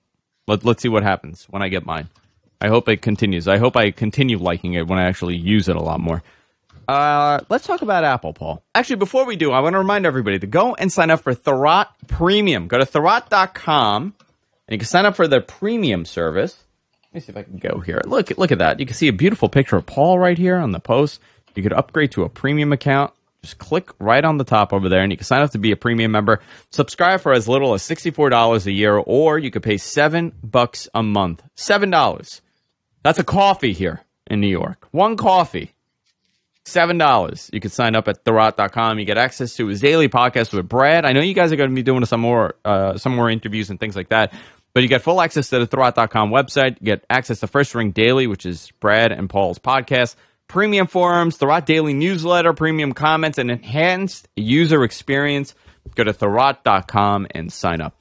let, let's see what happens when I get mine. I hope it continues. I hope I continue liking it when I actually use it a lot more. Uh, let's talk about Apple, Paul. Actually, before we do, I want to remind everybody to go and sign up for Thurrott Premium. Go to Thurrott.com and you can sign up for their premium service. Let me see if I can go here. Look, look at that. You can see a beautiful picture of Paul right here on the post. You could upgrade to a premium account. Just click right on the top over there, and you can sign up to be a premium member. Subscribe for as little as sixty-four dollars a year, or you could pay seven bucks a month. Seven dollars. That's a coffee here in New York. One coffee. Seven dollars. You can sign up at thurrott.com. You get access to his daily podcast with Brad. I know you guys are going to be doing some more uh, some more interviews and things like that. But you get full access to the Thurrott.com website. You get access to First Ring Daily, which is Brad and Paul's podcast, premium forums, Thurrott Daily newsletter, premium comments, and enhanced user experience. Go to Thurrott.com and sign up.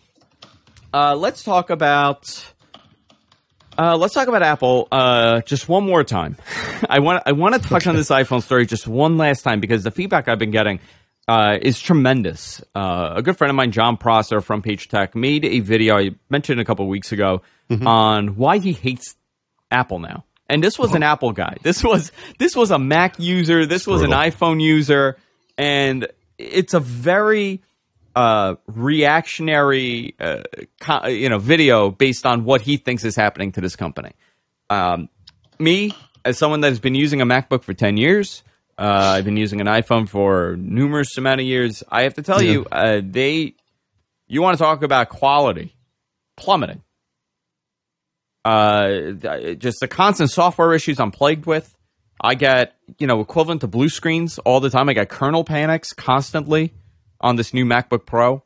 Uh, let's talk about uh, let's talk about Apple uh, just one more time. (laughs) I want I want to touch on this iPhone story just one last time because the feedback I've been getting uh, is tremendous. Uh, a good friend of mine, Jon Prosser from Page Tech, made a video I mentioned a couple weeks ago on why he hates Apple now. And this was an Apple guy. This was this was a Mac user. This was an iPhone user, and it's a very uh, reactionary, uh, co- you know, video based on what he thinks is happening to this company. Um, me, as someone that has been using a MacBook for ten years, uh, I've been using an iPhone for numerous amount of years. I have to tell you, uh, they, you want to talk about quality plummeting. Uh, just the constant software issues I'm plagued with. I get, you know, equivalent to blue screens all the time. I got kernel panics constantly on this new MacBook Pro.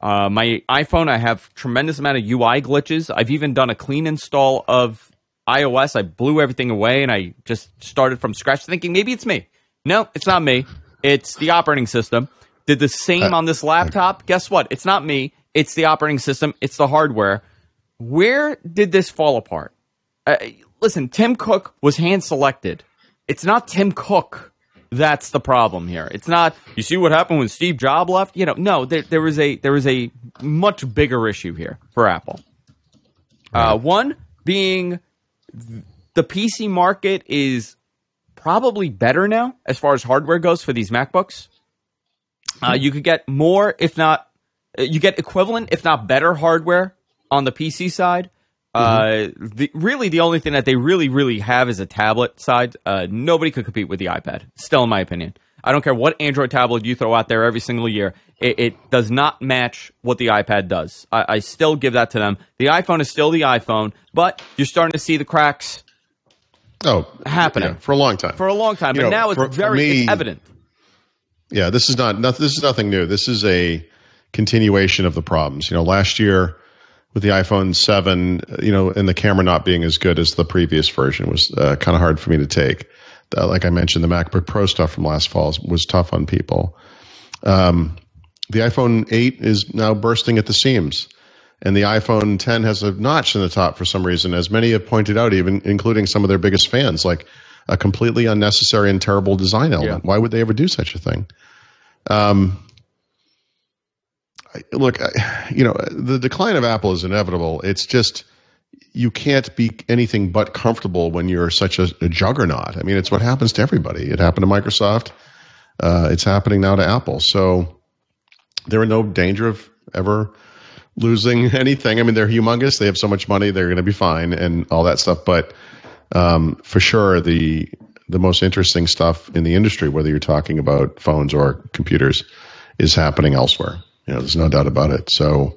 Uh, my iPhone, I have tremendous amount of UI glitches. I've even done a clean install of iOS. I blew everything away and I just started from scratch, thinking maybe it's me. No, it's not me. It's the operating system. Did the same Uh, on this laptop. Guess what? It's not me. It's the operating system. It's the hardware. Where did this fall apart? Uh, listen, Tim Cook was hand selected. It's not Tim Cook that's the problem here. It's not. You see what happened when Steve Jobs left? You know, no. There, there was a there was a much bigger issue here for Apple. Uh, one being the PC market is probably better now as far as hardware goes for these MacBooks. Uh, you could get more, if not, uh, you get equivalent, if not better, hardware on the PC side. Uh, the, really, the only thing that they really, really have is a tablet side. Uh, nobody could compete with the iPad. Still, in my opinion, I don't care what Android tablet you throw out there every single year. It, it does not match what the iPad does. I, I still give that to them. The iPhone is still the iPhone, but you're starting to see the cracks Oh, Happening. yeah, for a long time. for a long time, You but know, now it's for- for very me- it's evident. yeah, this is not, not this is nothing new. This is a continuation of the problems. You know, last year with the iPhone seven, uh, you know, and the camera not being as good as the previous version was uh, kind of hard for me to take. Uh, like I mentioned, the MacBook Pro stuff from last fall was tough on people. Um, the iPhone eight is now bursting at the seams. And the iPhone 10 has a notch in the top for some reason, as many have pointed out, even including some of their biggest fans, like a completely unnecessary and terrible design element. Why would they ever do such a thing? Um, look, you know, the decline of Apple is inevitable. It's just you can't be anything but comfortable when you're such a, a juggernaut. I mean, it's what happens to everybody. It happened to Microsoft. Uh, it's happening now to Apple. So they're in no danger of ever losing (laughs) anything. I mean, they're humongous. They have so much money. They're going to be fine and all that stuff. But um, for sure, the the most interesting stuff in the industry, whether you're talking about phones or computers, is happening elsewhere. You know, there's no doubt about it. So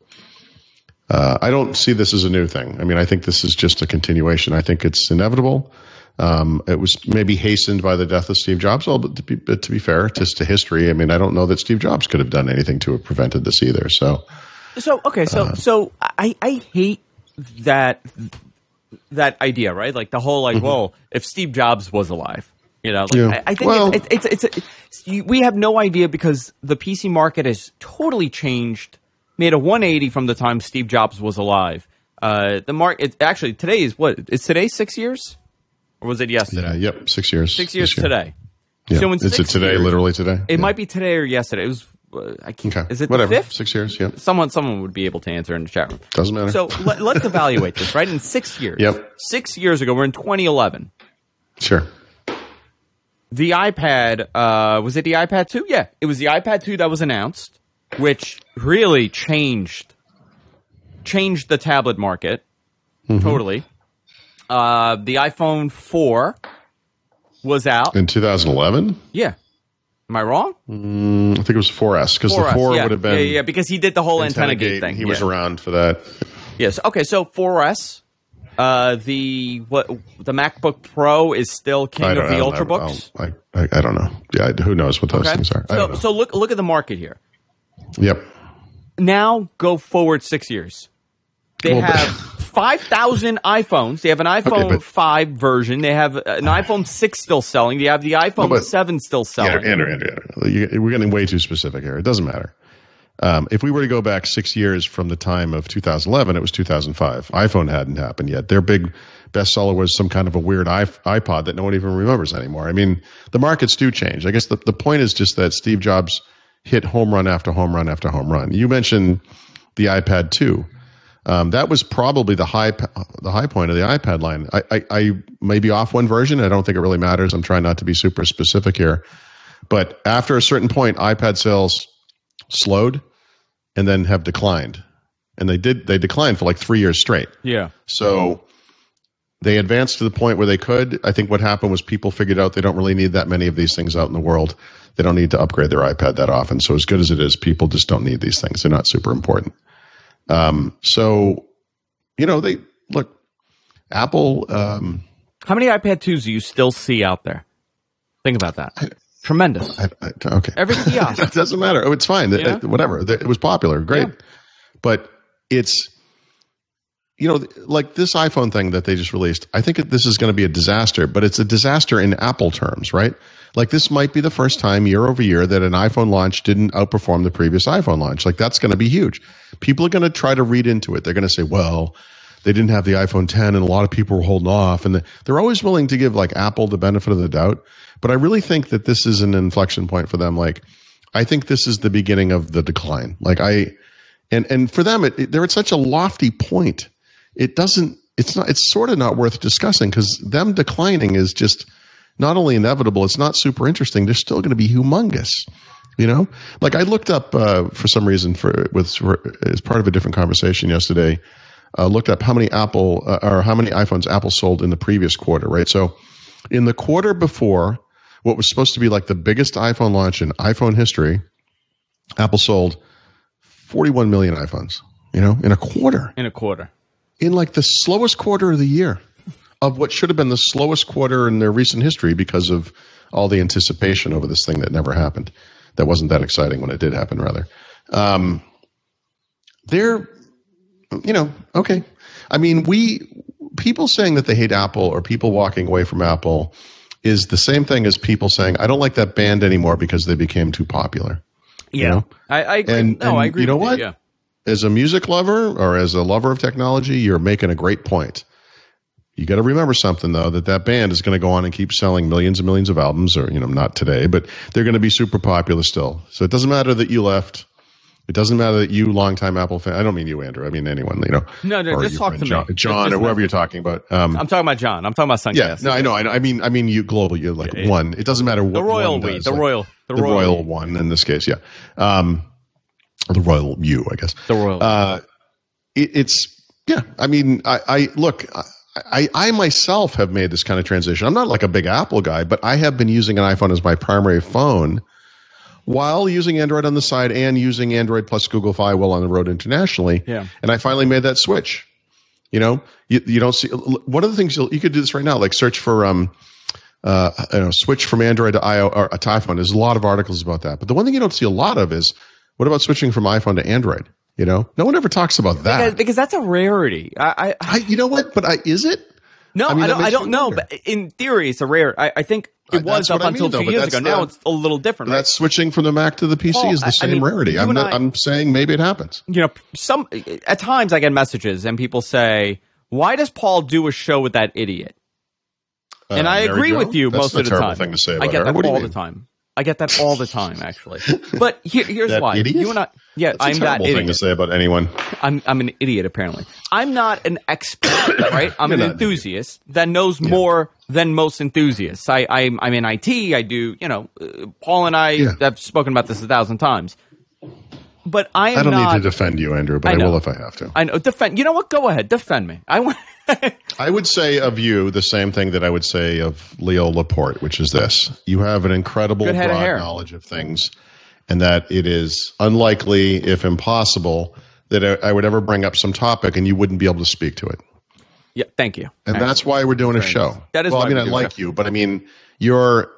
uh, I don't see this as a new thing. I mean, I think this is just a continuation. I think it's inevitable. Um, it was maybe hastened by the death of Steve Jobs. Well, but to be, but to be fair, just to history, I mean, I don't know that Steve Jobs could have done anything to have prevented this either. So, So okay, so Uh. so I I hate that that idea, right? Like the whole like, well, if Steve Jobs was alive, you know, like. Yeah. I, I think Well- it's, it's it's it's, it's you, we have no idea because the PC market has totally changed, made a 180 from the time Steve Jobs was alive. Uh, the market actually today is what is today six years, or was it yesterday? yeah, yep, six years. Six years year. today. Yeah. So in is it today? years- literally today? It Yeah. might be today or yesterday. It was. Uh, I can't. Okay. Is it Whatever. fifth? Six years. Yep. Someone, someone would be able to answer in the chat room. Doesn't matter. So let, let's evaluate this, right? In six (laughs) years. Yep. Six years ago, we're in 2011. sure. The iPad, uh, was it the iPad 2? Yeah, it was the iPad 2 that was announced, which really changed, changed the tablet market totally. Uh, the iPhone 4 was out. In 2011, Yeah. Am I wrong? Mm, I think it was 4S because the 4 yeah. would have been yeah, yeah, because he did the whole antenna, gate Gate, thing. He yeah. was around for that. Yes. Okay. So 4S, uh, the what the MacBook Pro is still king of the ultrabooks. I, I, I don't know. Yeah, I- who knows what those Okay. things are? So so look look at the market here. yep. Now go forward six years. They Well, have (laughs) five thousand iPhones. They have an iPhone but- five version. They have an iPhone six still selling. They have the iPhone seven still Yeah, selling. Andrew, Andrew, Andrew. You- We're getting way too specific here. It doesn't matter. Um, if we were to go back six years from the time of 2011, it was 2005. iPhone hadn't happened yet. Their big bestseller was some kind of a weird iPod that no one even remembers anymore. I mean, the markets do change. I guess the, the point is just that Steve Jobs hit home run after home run after home run. You mentioned the iPad 2. Um, that was probably the high the high point of the iPad line. I, I, I may be off one version. I don't think it really matters. I'm trying not to be super specific here. But after a certain point, iPad sales slowed and then have declined. And they did they declined for like three years straight. Yeah. So they advanced to the point where they could. I think what happened was people figured out they don't really need that many of these things out in the world. They don't need to upgrade their iPad that often. So as good as it is, people just don't need these things. They're not super important. Um, so, you know, they look, Apple, um, How many iPad twos do you still see out there? Think about that. Tremendous. I, I, okay. Every kiosk. (laughs) it doesn't matter. Oh, it's fine. Yeah. It- whatever. It was popular. Great. Yeah. But it's, you know, like this iPhone thing that they just released, I think this is going to be a disaster, but it's a disaster in Apple terms, right? Like this might be the first time year over year that an iPhone launch didn't outperform the previous iPhone launch. Like that's going to be huge. People are going to try to read into it. They're going to say, well, they didn't have the iPhone 10 and a lot of people were holding off and they're always willing to give like Apple the benefit of the doubt. But I really think that this is an inflection point for them. Like, I think this is the beginning of the decline. Like I, and, and for them, it, it, they're at such a lofty point. It doesn't, it's not, it's sort of not worth discussing because them declining is just not only inevitable, it's not super interesting. They're still going to be humongous. You know, like I looked up uh, for some reason for with for, as part of a different conversation yesterday. Uh, looked up how many Apple uh, or how many iPhones Apple sold in the previous quarter. Right, so in the quarter before what was supposed to be like the biggest iPhone launch in iPhone history, Apple sold 41 million iPhones. You know, in a quarter, In a quarter. in like the slowest quarter of the year, of what should have been the slowest quarter in their recent history because of all the anticipation over this thing that never happened. That wasn't that exciting when it did happen, rather. Um, they're, you know, okay. I mean, we people saying that they hate Apple or people walking away from Apple is the same thing as people saying I don't like that band anymore because they became too popular. Yeah. know? I, I agree. And- no, and I agree. you know what? Yeah. As a music lover or as a lover of technology, you're making a great point. You got to remember something though that that band is going to go on and keep selling millions and millions of albums, or you know, not today, but they're going to be super popular still. So it doesn't matter that you left. It doesn't matter that you, longtime Apple fan. I don't mean you, Andrew. I mean anyone. You know. No, no, just talk to me. John, Just- John or whoever me. you're talking about. Um, I'm talking about John. I'm talking about yeah, no, I know, I know. I mean, I mean you global. You're like Yeah, one. It doesn't matter what the royal we, the like, royal, the, the royal, royal one in this case. Yeah, um, the royal you, I guess. the royal. Uh, it, it's yeah. I mean, I, I look. I, I, I myself have made this kind of transition. I'm not like a big Apple guy, but I have been using an iPhone as my primary phone while using Android on the side and using Android plus Google Fi while on the road internationally. Yeah. And I finally made that switch. You know, you, you don't see one of the things you'll, you could do this right now, like search for um, uh, you know, switch from Android to IO or to iPhone. There's a lot of articles about that. But the one thing you don't see a lot of is what about switching from iPhone to Android? You know, no one ever talks about that. because, because that's a rarity. I, I, I I, you know what? But I, is it? no, I I, mean, that don't. I don't know. But in theory, it's a rare. I, I think Uh, it was that's up what I until mean, though, two but years that's ago. Now it's a little different. Right? That's switching from the Mac to the PC Paul, is the I- I same mean, rarity. I'm, not, I- I'm saying maybe it happens. you know, some at times I get messages and people say, "Why does Paul do a show with that idiot?" And Uh, I agree Jo? with you That's most a of the time. thing to say I get her. that What all the time. I get that all the time, actually. But here, here's That why. idiot? You and I, yeah, That's a I'm that terrible thing idiot. to say about anyone. I'm I'm an idiot apparently. I'm not an expert, (coughs) right? I'm You're an not an enthusiast that knows more than most enthusiasts. I I'm, I'm in IT. I do you know. Uh, Paul and I Yeah. have spoken about this a thousand times. But I am I don't not. need to defend you, Andrew, but I I, will if I have to. I know. Defend. You know what? Go ahead. Defend me. I want. (laughs) I would say of you the same thing that I would say of Leo Laporte, which is this: you have an incredible head of broad knowledge of things, and that it is unlikely, if impossible, that I, I would ever bring up some topic and you wouldn't be able to speak to it. yeah. Thank you. And that's why we're doing a show. nice. That is well, I mean, I like you, but I mean, you're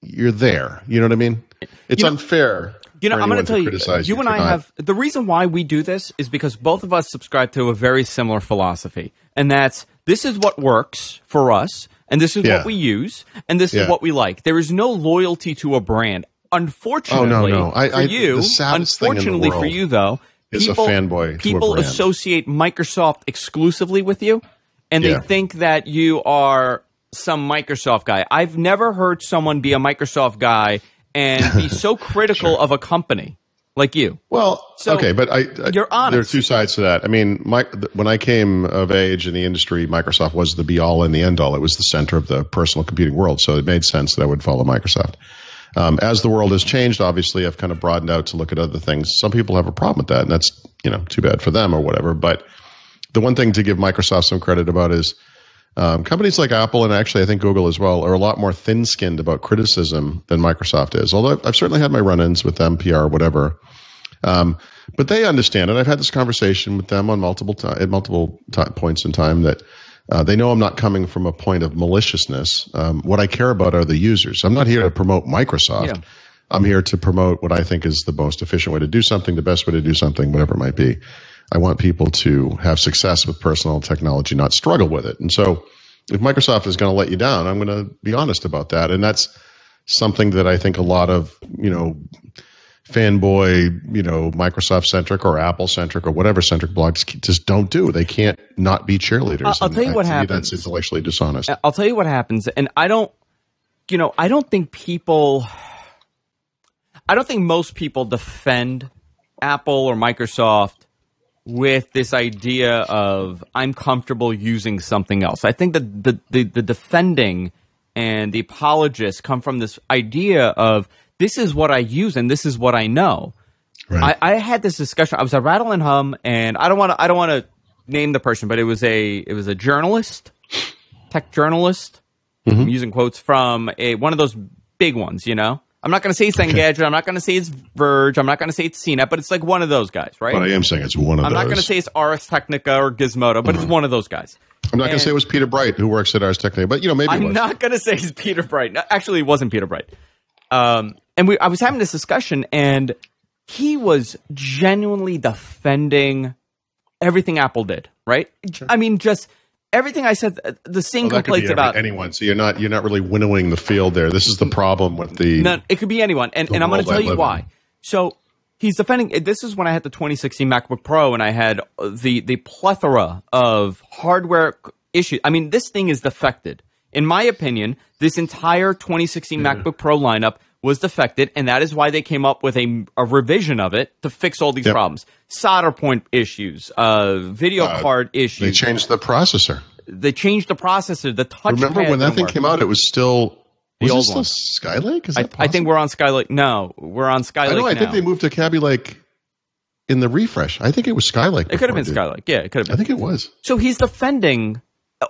you're there. You know what I mean? It's You know- unfair. You know, I'm going to tell you, you and I not- have the reason why we do this is because both of us subscribe to a very similar philosophy, and that's this is what works for us, and this is Yeah. what we use, and this is what we like. There is no loyalty to a brand. Oh, unfortunately, oh, no. I- for I- you, the saddest thing in the unfortunately for you though, is a people, fanboy to a people associate Microsoft exclusively with you, and Yeah. they think that you are some Microsoft guy. I've never heard someone be a Microsoft guy and be so (laughs) critical of a company like you. Well, So, okay, but I, I you're honest. There are two sides to that. I mean, my, when I came of age in the industry, Microsoft was the be all and the end all. It was the center of the personal computing world, so it made sense that I would follow Microsoft. Um, as the world has changed, obviously, I've kind of broadened out to look at other things. Some people have a problem with that, and that's you know too bad for them or whatever. But the one thing to give Microsoft some credit about is um, companies like Apple and actually I think Google as well are a lot more thin-skinned about criticism than Microsoft is. Although I've certainly had my run-ins with them, PR, whatever. Um, but they understand it. I've had this conversation with them on multiple ti at multiple ti points in time that uh, they know I'm not coming from a point of maliciousness. Um, what I care about are the users. I'm not here to promote Microsoft. Yeah. I'm here to promote what I think is the most efficient way to do something, the best way to do something, whatever it might be. I want people to have success with personal technology, not struggle with it. And so, if Microsoft is going to let you down, I'm going to be honest about that. And that's something that I think a lot of you know fanboy, you know, Microsoft centric or Apple centric or whatever centric blogs just don't do. They can't not be cheerleaders. I'll- tell you what happens. That's intellectually dishonest. I'll tell you what happens, and I don't, you know, I don't think people, I don't think most people defend Apple or Microsoft with this idea of I'm comfortable using something else. I think that the the, the defending and the apologists come from this idea of this is what I use and this is what I know. Right. I, I had this discussion. I was at Rattle and Hum, and I don't want to. I don't want to name the person, but it was a it was a journalist, tech journalist. Mm-hmm. I'm using quotes from a one of those big ones. You know, I'm not going to say it's Engadget. I'm not going to say it's Verge. I'm not going to say it's CNET, but it's like one of those guys, right? but I am saying it's one of those. I'm not going to say it's Ars Technica or Gizmodo, but it's one of those guys. I'm not going to say it was Peter Bright who works at Ars Technica, but you know, maybe I'm was. not going to say it's Peter Bright. No, Actually, it wasn't Peter Bright. Um, and we, I was having this discussion, and he was genuinely defending everything Apple did. Right? I mean, just everything I said. uh, The same Well, that could be complaints about. anyone. So you're not you're not really winnowing the field there. This is the problem with the. No, it could be anyone, and, and I'm going to tell you why. in. So he's defending. This is when I had the 2016 MacBook Pro, and I had uh, the the plethora of hardware issues. I mean, this thing is defected. In my opinion, this entire 2016 MacBook Pro lineup was defected, and that is why they came up with a, a revision of it to fix all these Yep. problems. Solder point issues, uh, video Uh, card issues. They changed the processor. They changed the processor. The touch. Remember when that thing came out? It was still The was old still one. Skylake. Is I, I think we're on Skylake. No, we're on Skylake I know. I now. think they moved to Kaby Lake in the refresh. I think it was Skylake. it could have been before, Skylake. Yeah, it could have dude. I think it was. So he's defending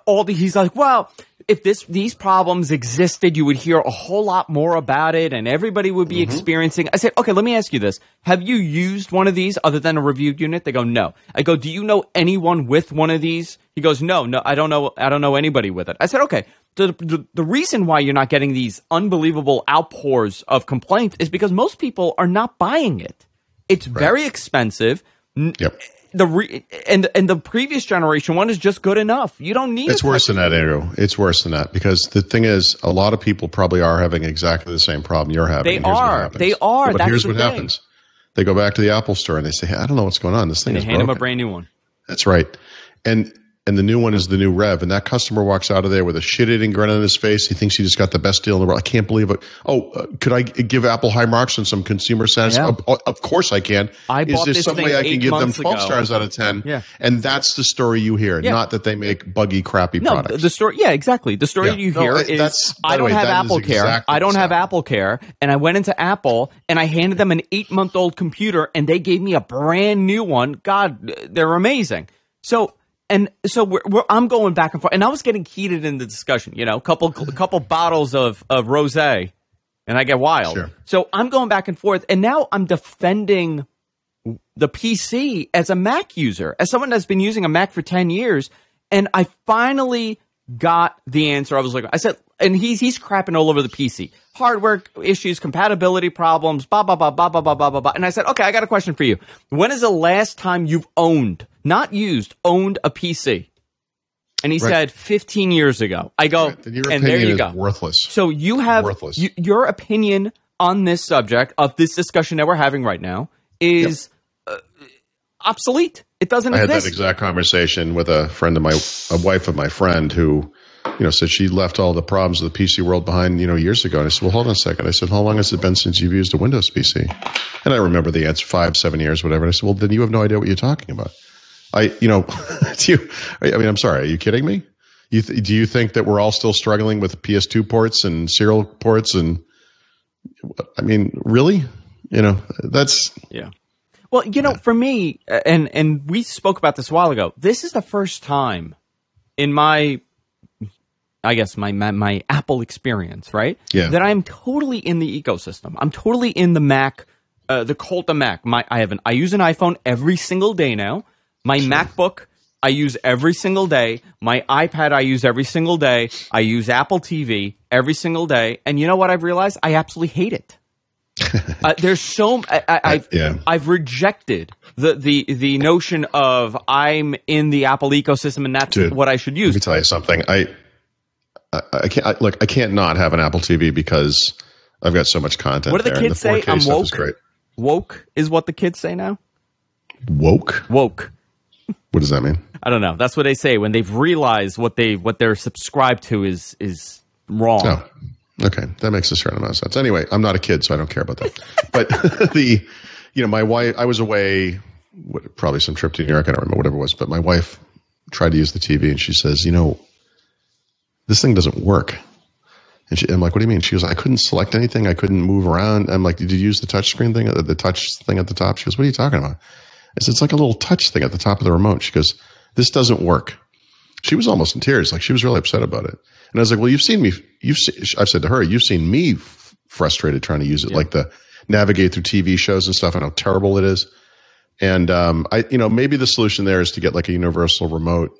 all the. He's like, well, if this these problems existed, you would hear a whole lot more about it, and everybody would be mm-hmm. experiencing. I said, okay, let me ask you this: Have you used one of these other than a reviewed unit? They go, no. I go, do you know anyone with one of these? He goes, no, no, I don't know. I don't know anybody with it. I said, okay. The, the, the reason why you're not getting these unbelievable outpours of complaints is because most people are not buying it. It's very expensive. Yep. The re- and and the previous generation one is just good enough. You don't need It's worse than that, Andrew. It's worse than that because the thing is, a lot of people probably are having exactly the same problem you're having. They here's are. They are. But That's here's what thing. happens. They go back to the Apple store and they say, hey, "I don't know what's going on. This thing They is hand them a brand new one. That's right. And and the new one is the new Rev, and that customer walks out of there with a shit-eating grin on his face. He thinks he just got the best deal in the world. I can't believe it. Oh, uh, could I give Apple high marks on some consumer satisfaction? Yeah. Of, of course I can. I is there some way I can give them months 12 ago. stars out of 10? Yeah. And that's the story you hear, Yeah. not that they make buggy, crappy No, products. the story. Yeah, exactly. The story Yeah. you hear I- is I don't way, have AppleCare. exactly I don't have. AppleCare, and I went into Apple and I handed them an eight month old computer, and they gave me a brand new one. God, they're amazing. So. And so we're, we're, I'm going back and forth, and I was getting heated in the discussion. You know, couple couple bottles of of rosé, and I get wild. Sure. So I'm going back and forth, and now I'm defending the PC as a Mac user, as someone that's been using a Mac for 10 years, and I finally got the answer I was looking I said, and he's he's crapping all over the PC. Hardware issues, compatibility problems, blah blah blah blah blah blah blah blah blah. And I said, okay, I got a question for you. When is the last time you've owned, not used, owned a PC? And he Right. said 15 years ago. I go, your and there you go. worthless. So you have Worthless. y- your opinion on this subject of this discussion that we're having right now is obsolete. It doesn't exist. I had that exact conversation with a friend of my, a wife of my friend who, you know, said she left all the problems of the PC world behind, you know, years ago. And I said, well, hold on a second. I said, how long has it been since you've used a Windows PC? And I remember the answer, five, seven years, whatever. And I said, well, then you have no idea what you're talking about. I, you know, (laughs) do you, I mean, I'm sorry. Are you kidding me? You th- do you think that we're all still struggling with PS2 ports and serial ports? And I mean, really? You know, that's, yeah. Well, you know, for me, and and we spoke about this a while ago. This is the first time in my, I guess my my, my Apple experience, right? Yeah. That I'm totally in the ecosystem. I'm totally in the Mac, uh, the cult of Mac. My I have an I use an iPhone every single day now. My MacBook I use every single day. My iPad I use every single day. I use Apple TV every single day. And you know what I've realized? I absolutely hate it. Uh, there's so I, I, I've yeah. I've rejected the the the notion of I'm in the Apple ecosystem and that's Dude, what I should use. Let me tell you something. I, I, I can't I, look. I can't not have an Apple TV because I've got so much content. What do the there, kids say? 4K I'm woke. Is great. Woke is what the kids say now. Woke. Woke. What does that mean? I don't know. That's what they say when they've realized what they what they're subscribed to is is wrong. Oh, okay. That makes a certain amount of sense. Anyway, I'm not a kid, so I don't care about that. (laughs) but (laughs) the, you know, my wife. I was away. What, probably some trip to New York. I don't remember whatever it was. But my wife tried to use the TV, and she says, "You know, this thing doesn't work." And she, I'm like, "What do you mean?" She goes, "I couldn't select anything. I couldn't move around." I'm like, "Did you use the touch screen thing? Uh, the touch thing at the top?" She goes, "What are you talking about?" I said, "It's like a little touch thing at the top of the remote." She goes, "This doesn't work." She was almost in tears. Like she was really upset about it. And I was like, "Well, you've seen me. You've seen, I've said to her, you've seen me f- frustrated trying to use it, like the navigate through TV shows and stuff, and how terrible it is." And um, I, you know, maybe the solution there is to get like a universal remote.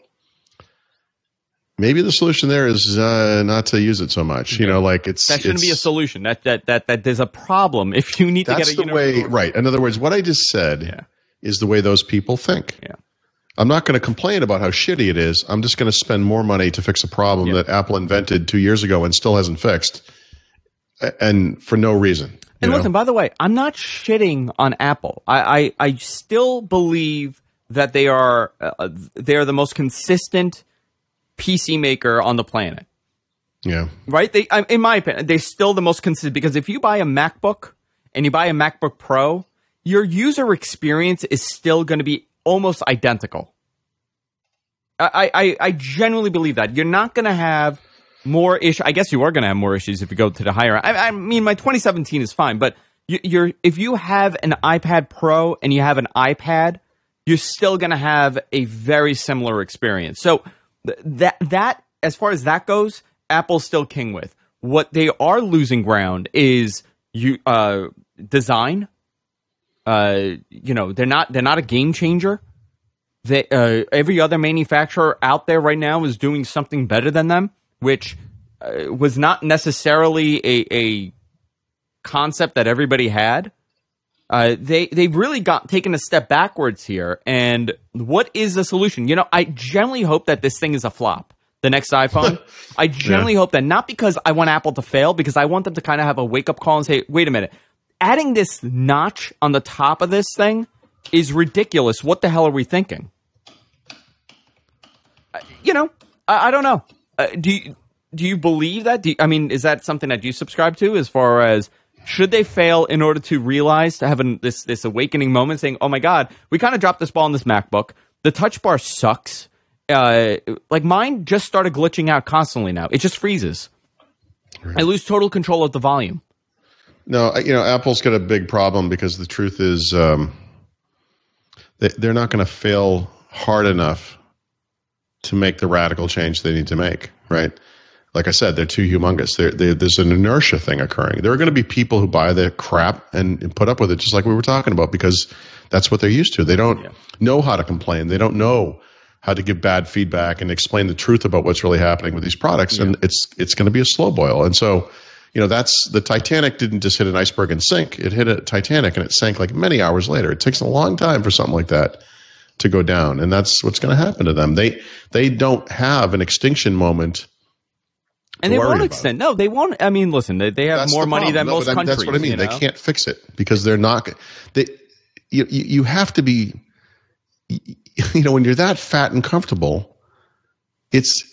Maybe the solution there is uh, not to use it so much. You know, like it's That shouldn't be a solution. That that that that there's a problem if you need to get a the way, universal- right? In other words, what I just said Yeah. is the way those people think. Yeah. I'm not going to complain about how shitty it is. I'm just going to spend more money to fix a problem Yeah. that Apple invented two years ago and still hasn't fixed, and for no reason. And know? listen, by the way, I'm not shitting on Apple. I, I, I still believe that they are uh, they are the most consistent PC maker on the planet. Yeah. right? They, in my opinion, they're still the most consistent because if you buy a MacBook and you buy a MacBook Pro, your user experience is still going to be almost identical. I, I, I genuinely believe that you're not going to have more issues. I guess you are going to have more issues if you go to the higher. I, I mean, my 2017 is fine, but you, you're if you have an iPad Pro and you have an iPad, you're still going to have a very similar experience. So th- that that as far as that goes, Apple's still king with. What they are losing ground is you uh, design. Uh, you know, they're not they're not a game changer. They, uh, every other manufacturer out there right now is doing something better than them, which uh, was not necessarily a, a concept that everybody had. Uh, they they've really got taken a step backwards here. And what is the solution? You know, I generally hope that this thing is a flop. The next iPhone. (laughs) I generally hope that not because I want Apple to fail, because I want them to kind of have a wake up call and say, wait a minute, adding this notch on the top of this thing is ridiculous. What the hell are we thinking? Uh, You know, I, I don't know. Uh, do you do you believe that? Do you, I mean, is that something that you subscribe to? As far as should they fail in order to realize to have an, this this awakening moment, saying, "Oh my God, we kind of dropped this ball on this MacBook. The touch bar sucks. Uh, like mine just started glitching out constantly now. It just freezes. I lose total control of the volume. No, you know, Apple's got a big problem because the truth is, um, they, they're not going to fail hard enough to make the radical change they need to make. Right? Like I said, they're too humongous. They're, they there's an inertia thing occurring. There are going to be people who buy the crap and, and put up with it, just like we were talking about, because that's what they're used to. They don't know how to complain. They don't know how to give bad feedback and explain the truth about what's really happening with these products. And it's it's going to be a slow boil. And so, you know, that's the Titanic didn't just hit an iceberg and sink. It hit a Titanic and it sank like many hours later. It takes a long time for something like that to go down, and that's what's going to happen to them. They they don't have an extinction moment. And they won't extend. No, they won't. I mean, listen, they, they have That's more the money than No, most countries. That's what I mean. you They can't fix it because they're not. They you you have to be. (laughs) You know, when you're that fat and comfortable, it's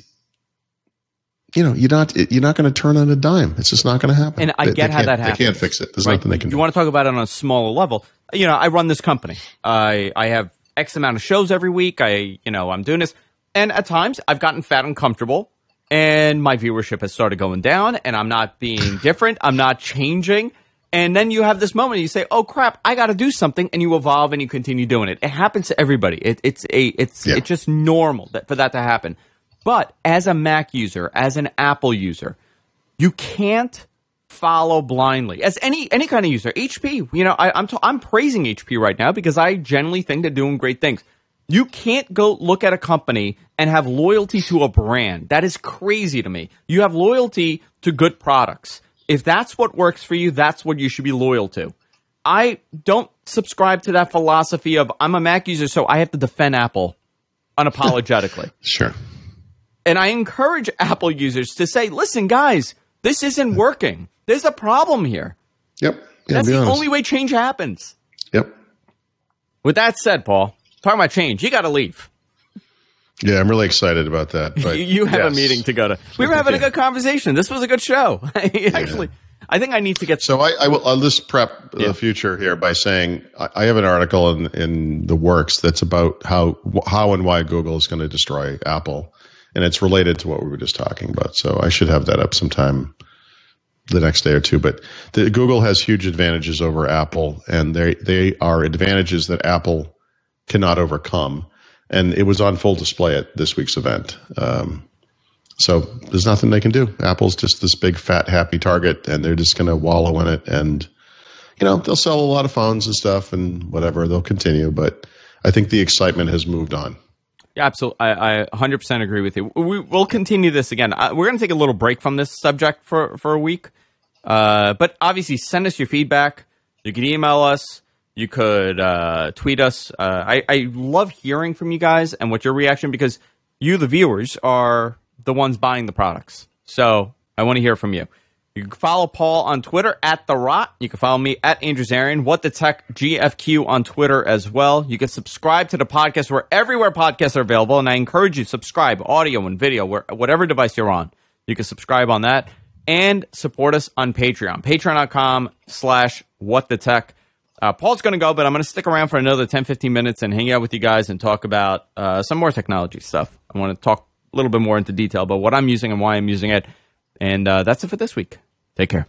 you know you're not you're not going to turn on a dime. It's just not going to happen. And I They- get they how that happens. They can't fix it. There's Right. nothing they can You do. want to talk about it on a smaller level? You know, I run this company. I I have X amount of shows every week. I you know I'm doing this, and at times I've gotten fat and comfortable, and my viewership has started going down, and I'm not being (laughs) different. I'm not changing. And then you have this moment. You say, "Oh crap! I got to do something," and you evolve and you continue doing it. It happens to everybody. It, it's a it's Yeah. it's just normal that, for that to happen. But as a Mac user, as an Apple user, you can't follow blindly as any any kind of user. HP, you know, I, I'm t- I'm praising HP right now because I generally think they're doing great things. You can't go look at a company and have loyalty to a brand. That is crazy to me. You have loyalty to good products. If that's what works for you, that's what you should be loyal to. I don't subscribe to that philosophy of I'm a Mac user, so I have to defend Apple (laughs) unapologetically. Sure. And I encourage Apple users to say, listen, guys, this isn't working. There's a problem here. Yep. Yeah, That's the honest. only way change happens. Yep. With that said, Paul, talking about change, you got to leave. Yeah, I'm really excited about that. But (laughs) you have a meeting to go to. We were having a good conversation. This was a good show. (laughs) Actually, I think I need to get. So I, I will. I'll just prep Yeah. the future here by saying I, I have an article in, in the works that's about how how and why Google is going to destroy Apple, and it's related to what we were just talking about. So I should have that up sometime the next day or two. But the, Google has huge advantages over Apple, and they they are advantages that Apple cannot overcome. And it was on full display at this week's event. Um, so there's nothing they can do. Apple's just this big, fat, happy target, and they're just going to wallow in it. And you know they'll sell a lot of phones and stuff and whatever. They'll continue, but I think the excitement has moved on. Absolutely. I, I 100% agree with you. We, we'll continue this again. Uh, we're going to take a little break from this subject for, for a week. Uh, but obviously, send us your feedback. You can email us. You could uh, tweet us. Uh, I, I love hearing from you guys and what your reaction because you, the viewers, are the ones buying the products. So I want to hear from you. You can follow Paul on Twitter at Thurrott. You can follow me at Andrew Zarian. What the Tech GFQ on Twitter as well. You can subscribe to the podcast where everywhere podcasts are available, and I encourage you subscribe audio and video where whatever device you're on. You can subscribe on that and support us on Patreon. Patreon.com slash what the tech. Uh, Paul's going to go, but I'm going to stick around for another 10, 15 minutes and hang out with you guys and talk about uh, some more technology stuff. I want to talk a little bit more into detail about what I'm using and why I'm using it. And uh, that's it for this week. Take care.